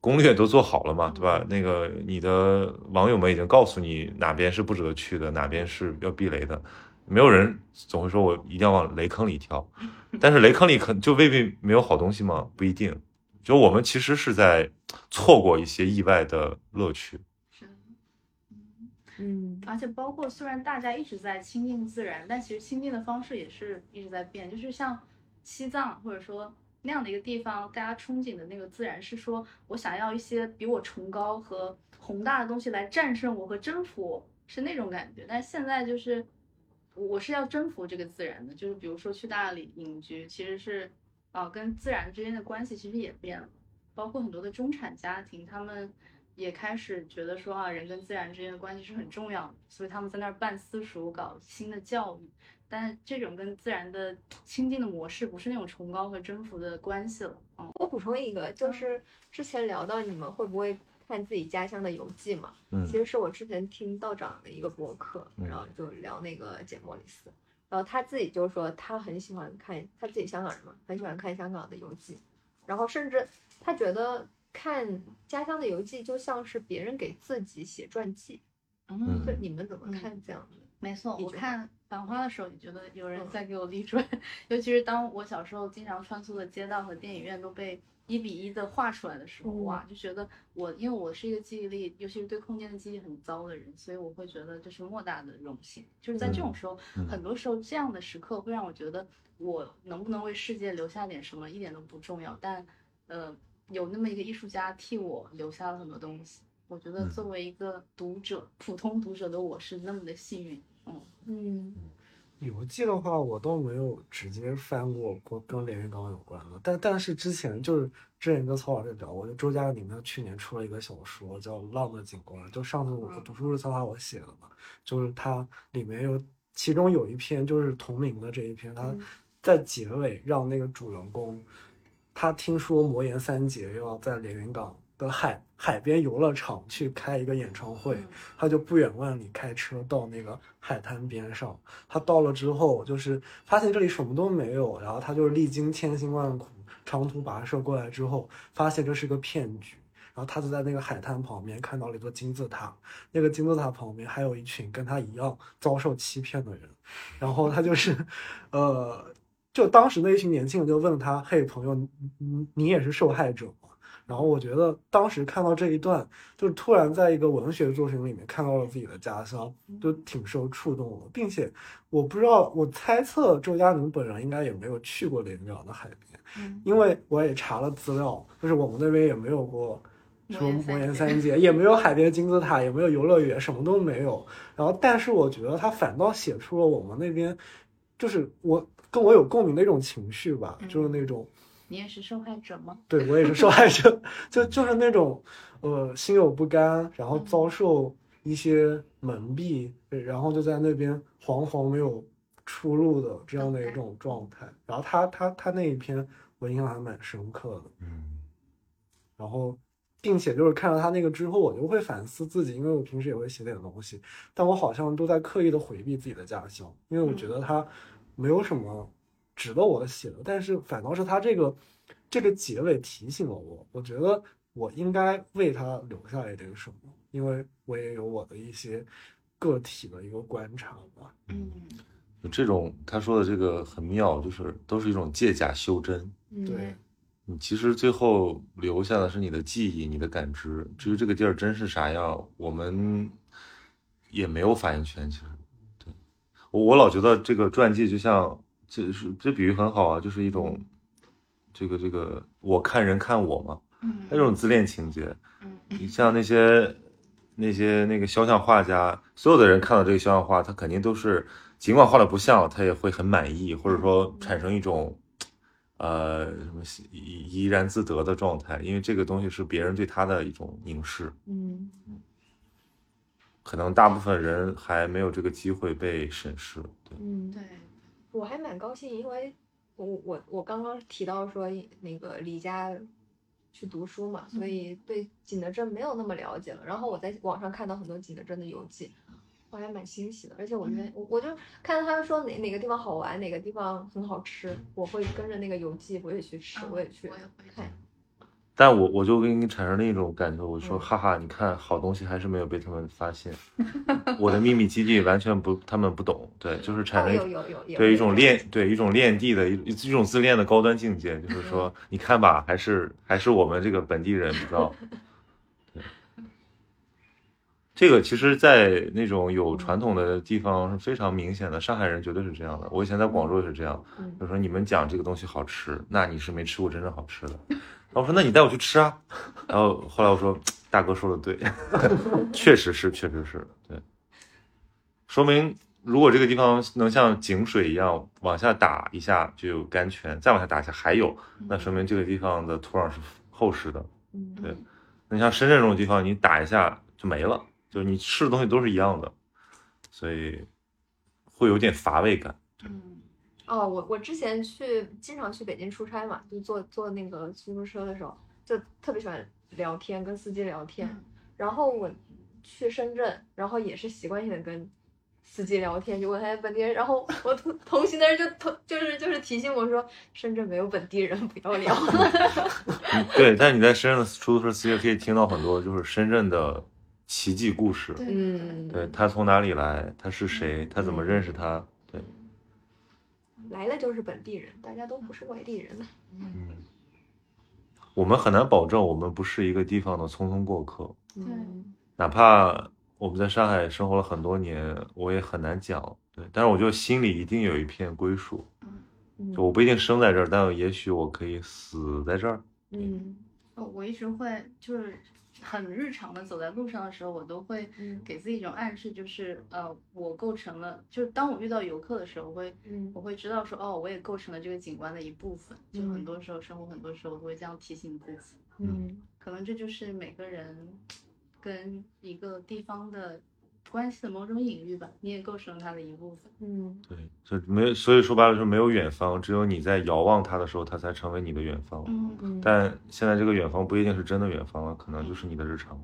攻略都做好了嘛，对吧？那个你的网友们已经告诉你哪边是不值得去的，哪边是要避雷的，没有人总会说我一定要往雷坑里跳，但是雷坑里可就未必没有好东西吗？不一定，就我们其实是在错过一些意外的乐趣。嗯，而且包括虽然大家一直在亲近自然，但其实亲近的方式也是一直在变。就是像西藏或者说那样的一个地方，大家憧憬的那个自然是说我想要一些比我崇高和宏大的东西来战胜我和征服我，是那种感觉。但现在就是我是要征服这个自然的，就是比如说去大理隐居，其实是啊跟自然之间的关系其实也变了，包括很多的中产家庭他们。也开始觉得说啊，人跟自然之间的关系是很重要的，所以他们在那儿办私塾，搞新的教育。但这种跟自然的亲近的模式，不是那种崇高和征服的关系了。嗯，我补充一个，就是之前聊到你们会不会看自己家乡的游记嘛？嗯，其实是我之前听道长的一个博客，然后就聊那个简莫里斯，然后他自己就说他很喜欢看，他自己香港人嘛，很喜欢看香港的游记，然后甚至他觉得。看家乡的游记就像是别人给自己写传记，嗯，就你们怎么看这样的？没错，我看《繁花》的时候也觉得有人在给我立传，尤其是当我小时候经常穿梭的街道和电影院都被一比一的画出来的时候，哇，就觉得我因为我是一个记忆力，尤其是对空间的记忆很糟的人，所以我会觉得这是莫大的荣幸。就是在这种时候，很多时候这样的时刻会让我觉得我能不能为世界留下点什么一点都不重要，但呃。有那么一个艺术家替我留下了很多东西，我觉得作为一个读者，普通读者的我是那么的幸运。嗯。嗯，游记的话，我倒没有直接翻过跟跟连云港有关的，但但是之前就是之前跟曹老师聊，我就周家宁他去年出了一个小说叫《浪的景观》，就上次我读书日策划我写的嘛，就是它里面有其中有一篇就是同名的这一篇，他在结尾让那个主人公。他听说魔岩三杰要在连云港的海海边游乐场去开一个演唱会，他就不远万里开车到那个海滩边上。他到了之后，就是发现这里什么都没有，然后他就是历经千辛万苦，长途跋涉过来之后，发现这是个骗局。然后他就在那个海滩旁边看到了一座金字塔，那个金字塔旁边还有一群跟他一样遭受欺骗的人，然后他就是，呃。就当时那一群年轻人就问他：“嘿，朋友，你你也是受害者吗？”然后我觉得当时看到这一段，就是突然在一个文学作品里面看到了自己的家乡，就挺受触动的。并且我不知道，我猜测周佳宁本人应该也没有去过连云港的海边，因为我也查了资料，就是我们那边也没有过什么魔岩三 杰，也没有海边金字塔，也没有游乐园，什么都没有。然后，但是我觉得他反倒写出了我们那边，就是我。跟我有共鸣的一种情绪吧，就是那种，你也是受害者吗？对我也是受害者，就就是那种，呃，心有不甘，然后遭受一些蒙蔽，然后就在那边惶惶没有出路的这样的一种状态。然后他他他那一篇我印象还蛮深刻的，嗯，然后并且就是看到他那个之后，我就会反思自己，因为我平时也会写点东西，但我好像都在刻意的回避自己的家乡，因为我觉得他。没有什么值得我写的，但是反倒是他这个这个结尾提醒了我，我觉得我应该为他留下一点什么，因为我也有我的一些个体的一个观察吧。嗯，这种他说的这个很妙，就是都是一种借假修真。对，你其实最后留下的是你的记忆、你的感知，至于这个地儿真是啥样，我们也没有发言权。其实。我我老觉得这个传记就像，就是这比喻很好啊，就是一种，这个这个我看人看我嘛，嗯，那种自恋情节，嗯，你像那些那些那个肖像画家，所有的人看到这个肖像画，他肯定都是尽管画的不像，他也会很满意，或者说产生一种，呃，什么怡然自得的状态，因为这个东西是别人对他的一种凝视，嗯。可能大部分人还没有这个机会被审视。对，嗯，对，我还蛮高兴，因为我我我刚刚提到说那个离家去读书嘛，所以对景德镇没有那么了解了。然后我在网上看到很多景德镇的游记，我还蛮欣喜的。而且我觉得我我就看到他们说哪哪个地方好玩，哪个地方很好吃，我会跟着那个游记，我也去吃，嗯我也去我也会看。但我我就跟你产生另一种感觉，我说嗯哈哈，你看好东西还是没有被他们发现，我的秘密基地完全不，他们不懂，对，就是产哦，生对一种恋。对一种恋地的一一种自恋的高端境界，就是说，你看吧，还是还是我们这个本地人比较，对，这个其实，在那种有传统的地方是非常明显的，上海人绝对是这样的。我以前在广州也是这样，嗯就说你们讲这个东西好吃，那你是没吃过真正好吃的。然后我说那你带我去吃啊，然后后来我说大哥说的对，确实是，确实是对，说明如果这个地方能像井水一样往下打一下就有甘泉，再往下打一下还有，那说明这个地方的土壤是厚实的。嗯。对，那像深圳这种地方，你打一下就没了，就是你吃的东西都是一样的，所以会有点乏味感。嗯哦，我我之前去经常去北京出差嘛，就坐坐那个出租车的时候，就特别喜欢聊天，跟司机聊天。嗯然后我去深圳，然后也是习惯性的跟司机聊天，就问他本地人。然后我同同行的人就同就是就是提醒我说，深圳没有本地人，不要聊。嗯 对，但你在深圳的出租车司机可以听到很多就是深圳的奇迹故事。嗯，对他从哪里来，他是谁，他怎么认识他？对，来了就是本地人，大家都不是外地人。嗯，我们很难保证我们不是一个地方的匆匆过客，嗯哪怕我们在上海生活了很多年，我也很难讲。对，但是我觉得心里一定有一片归属。嗯就我不一定生在这儿，但也许我可以死在这儿。嗯哦我一直会就是很日常的走在路上的时候，我都会嗯给自己一种暗示，就是呃，我构成了，就是当我遇到游客的时候，我会嗯我会知道说，哦，我也构成了这个景观的一部分。就嗯很多时候生活，很多时候我都会这样提醒自己。嗯可能这就是每个人跟一个地方的关系的某种隐喻吧，你也构成了它的一部分。嗯对，就没有，所以说白了就是没有远方，只有你在遥望它的时候，它才成为你的远方。嗯，嗯，但现在这个远方不一定是真的远方了，可能就是你的日常，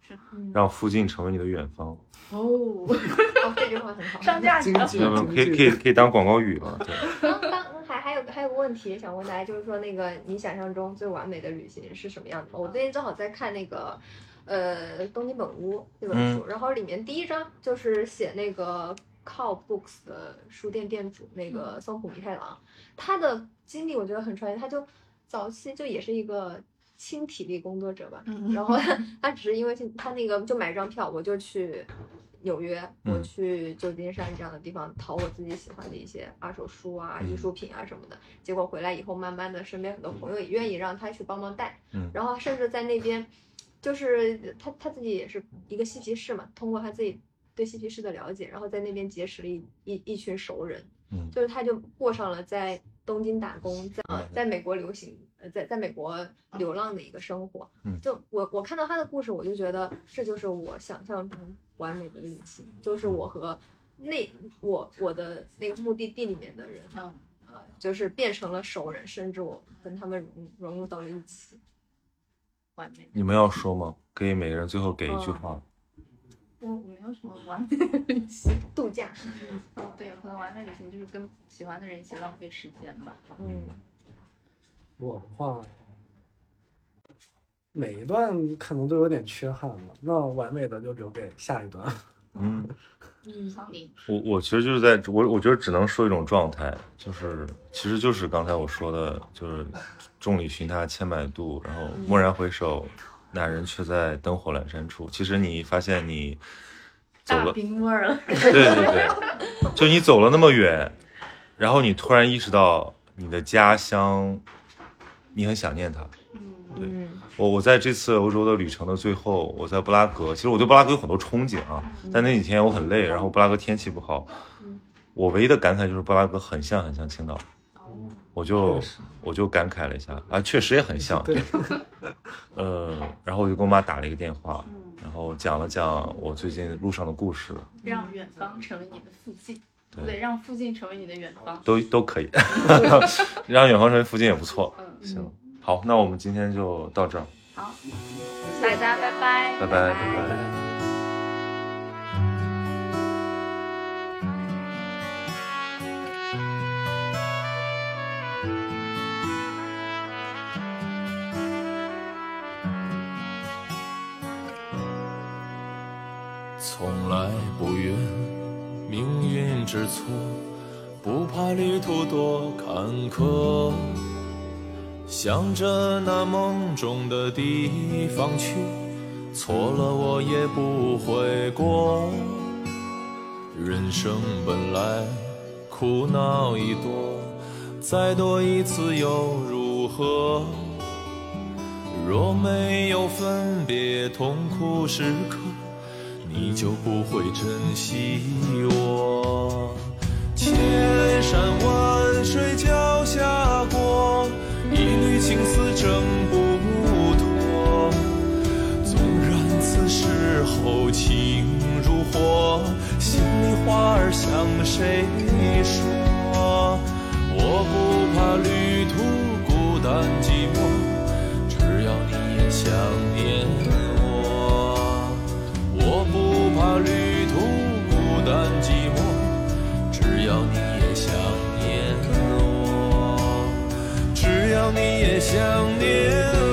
是让附近成为你的远方。哦，哦，这句话很好。上价值了。经济可以可以可以当广告语了。对，刚刚还还有还有个问题想问大家，就是说那个你想象中最完美的旅行是什么样的？我最近正好在看那个呃《东京本屋》这本书，然后里面第一章就是写那个 Cow Books 的书店店主那个松浦弥太郎，他的经历我觉得很传奇，他就早期就也是一个轻体力工作者吧，嗯然后他他只是因为他那个就买张票，我就去纽约，我嗯。去旧金山这样的地方淘我自己喜欢的一些二手书啊、嗯。艺术品啊什么的。结果回来以后，慢慢的身边很多朋友也愿意让他去帮忙带，嗯。然后甚至在那边，就是他他自己也是一个嬉皮士嘛，通过他自己对嬉皮士的了解，然后在那边结识了一一一群熟人，嗯就是他就过上了在东京打工，在嗯在美国流行，呃，在在美国流浪的一个生活。嗯就我我看到他的故事，我就觉得这就是我想象中完美的旅行，就是我和那我我的那个目的地里面的人，嗯，呃，就是变成了熟人，甚至我跟他们融融入到了一起。完美。你们要说吗？可以每个人最后给一句话。我我没有什么完美的旅行。度假，哦，对，可能完美旅行就是跟喜欢的人一起浪费时间吧。嗯我的话，每一段可能都有点缺憾了，那完美的就留给下一段。嗯，嗯我我其实就是在我我觉得只能说一种状态，就是其实就是刚才我说的，就是众里寻他千百度，然后蓦然回首，那人却在灯火阑珊处。其实你发现你走了，冰味儿了。对对对，就你走了那么远，然后你突然意识到你的家乡，你很想念它。嗯，对嗯。我我在这次欧洲的旅程的最后，我在布拉格，其实我对布拉格有很多憧憬啊，但那几天我很累，然后布拉格天气不好，我唯一的感慨就是布拉格很像很像青岛，我就我就感慨了一下啊，确实也很像，对，呃，然后我就跟我妈打了一个电话，然后讲了讲我最近路上的故事，让远方成为你的附近，不对，让附近成为你的远方。都都可以 让远方成为附近也不错。嗯，行，好，那我们今天就到这儿，好，大家拜拜，拜拜，拜拜。从来不怨命运之错，不怕旅途多坎坷，向着那梦中的地方去，错了我也不悔过。人生本来苦恼已多，再多一次又如何？若没有分别痛苦时刻。你就不会珍惜我。千山万水脚，情丝挣不脱。纵然此时候情如火，心里话儿向谁说？我不怕旅途孤单寂寞，只要你也想念我。我不。怕旅途孤单寂寞，只要你也想念我，只要你想念。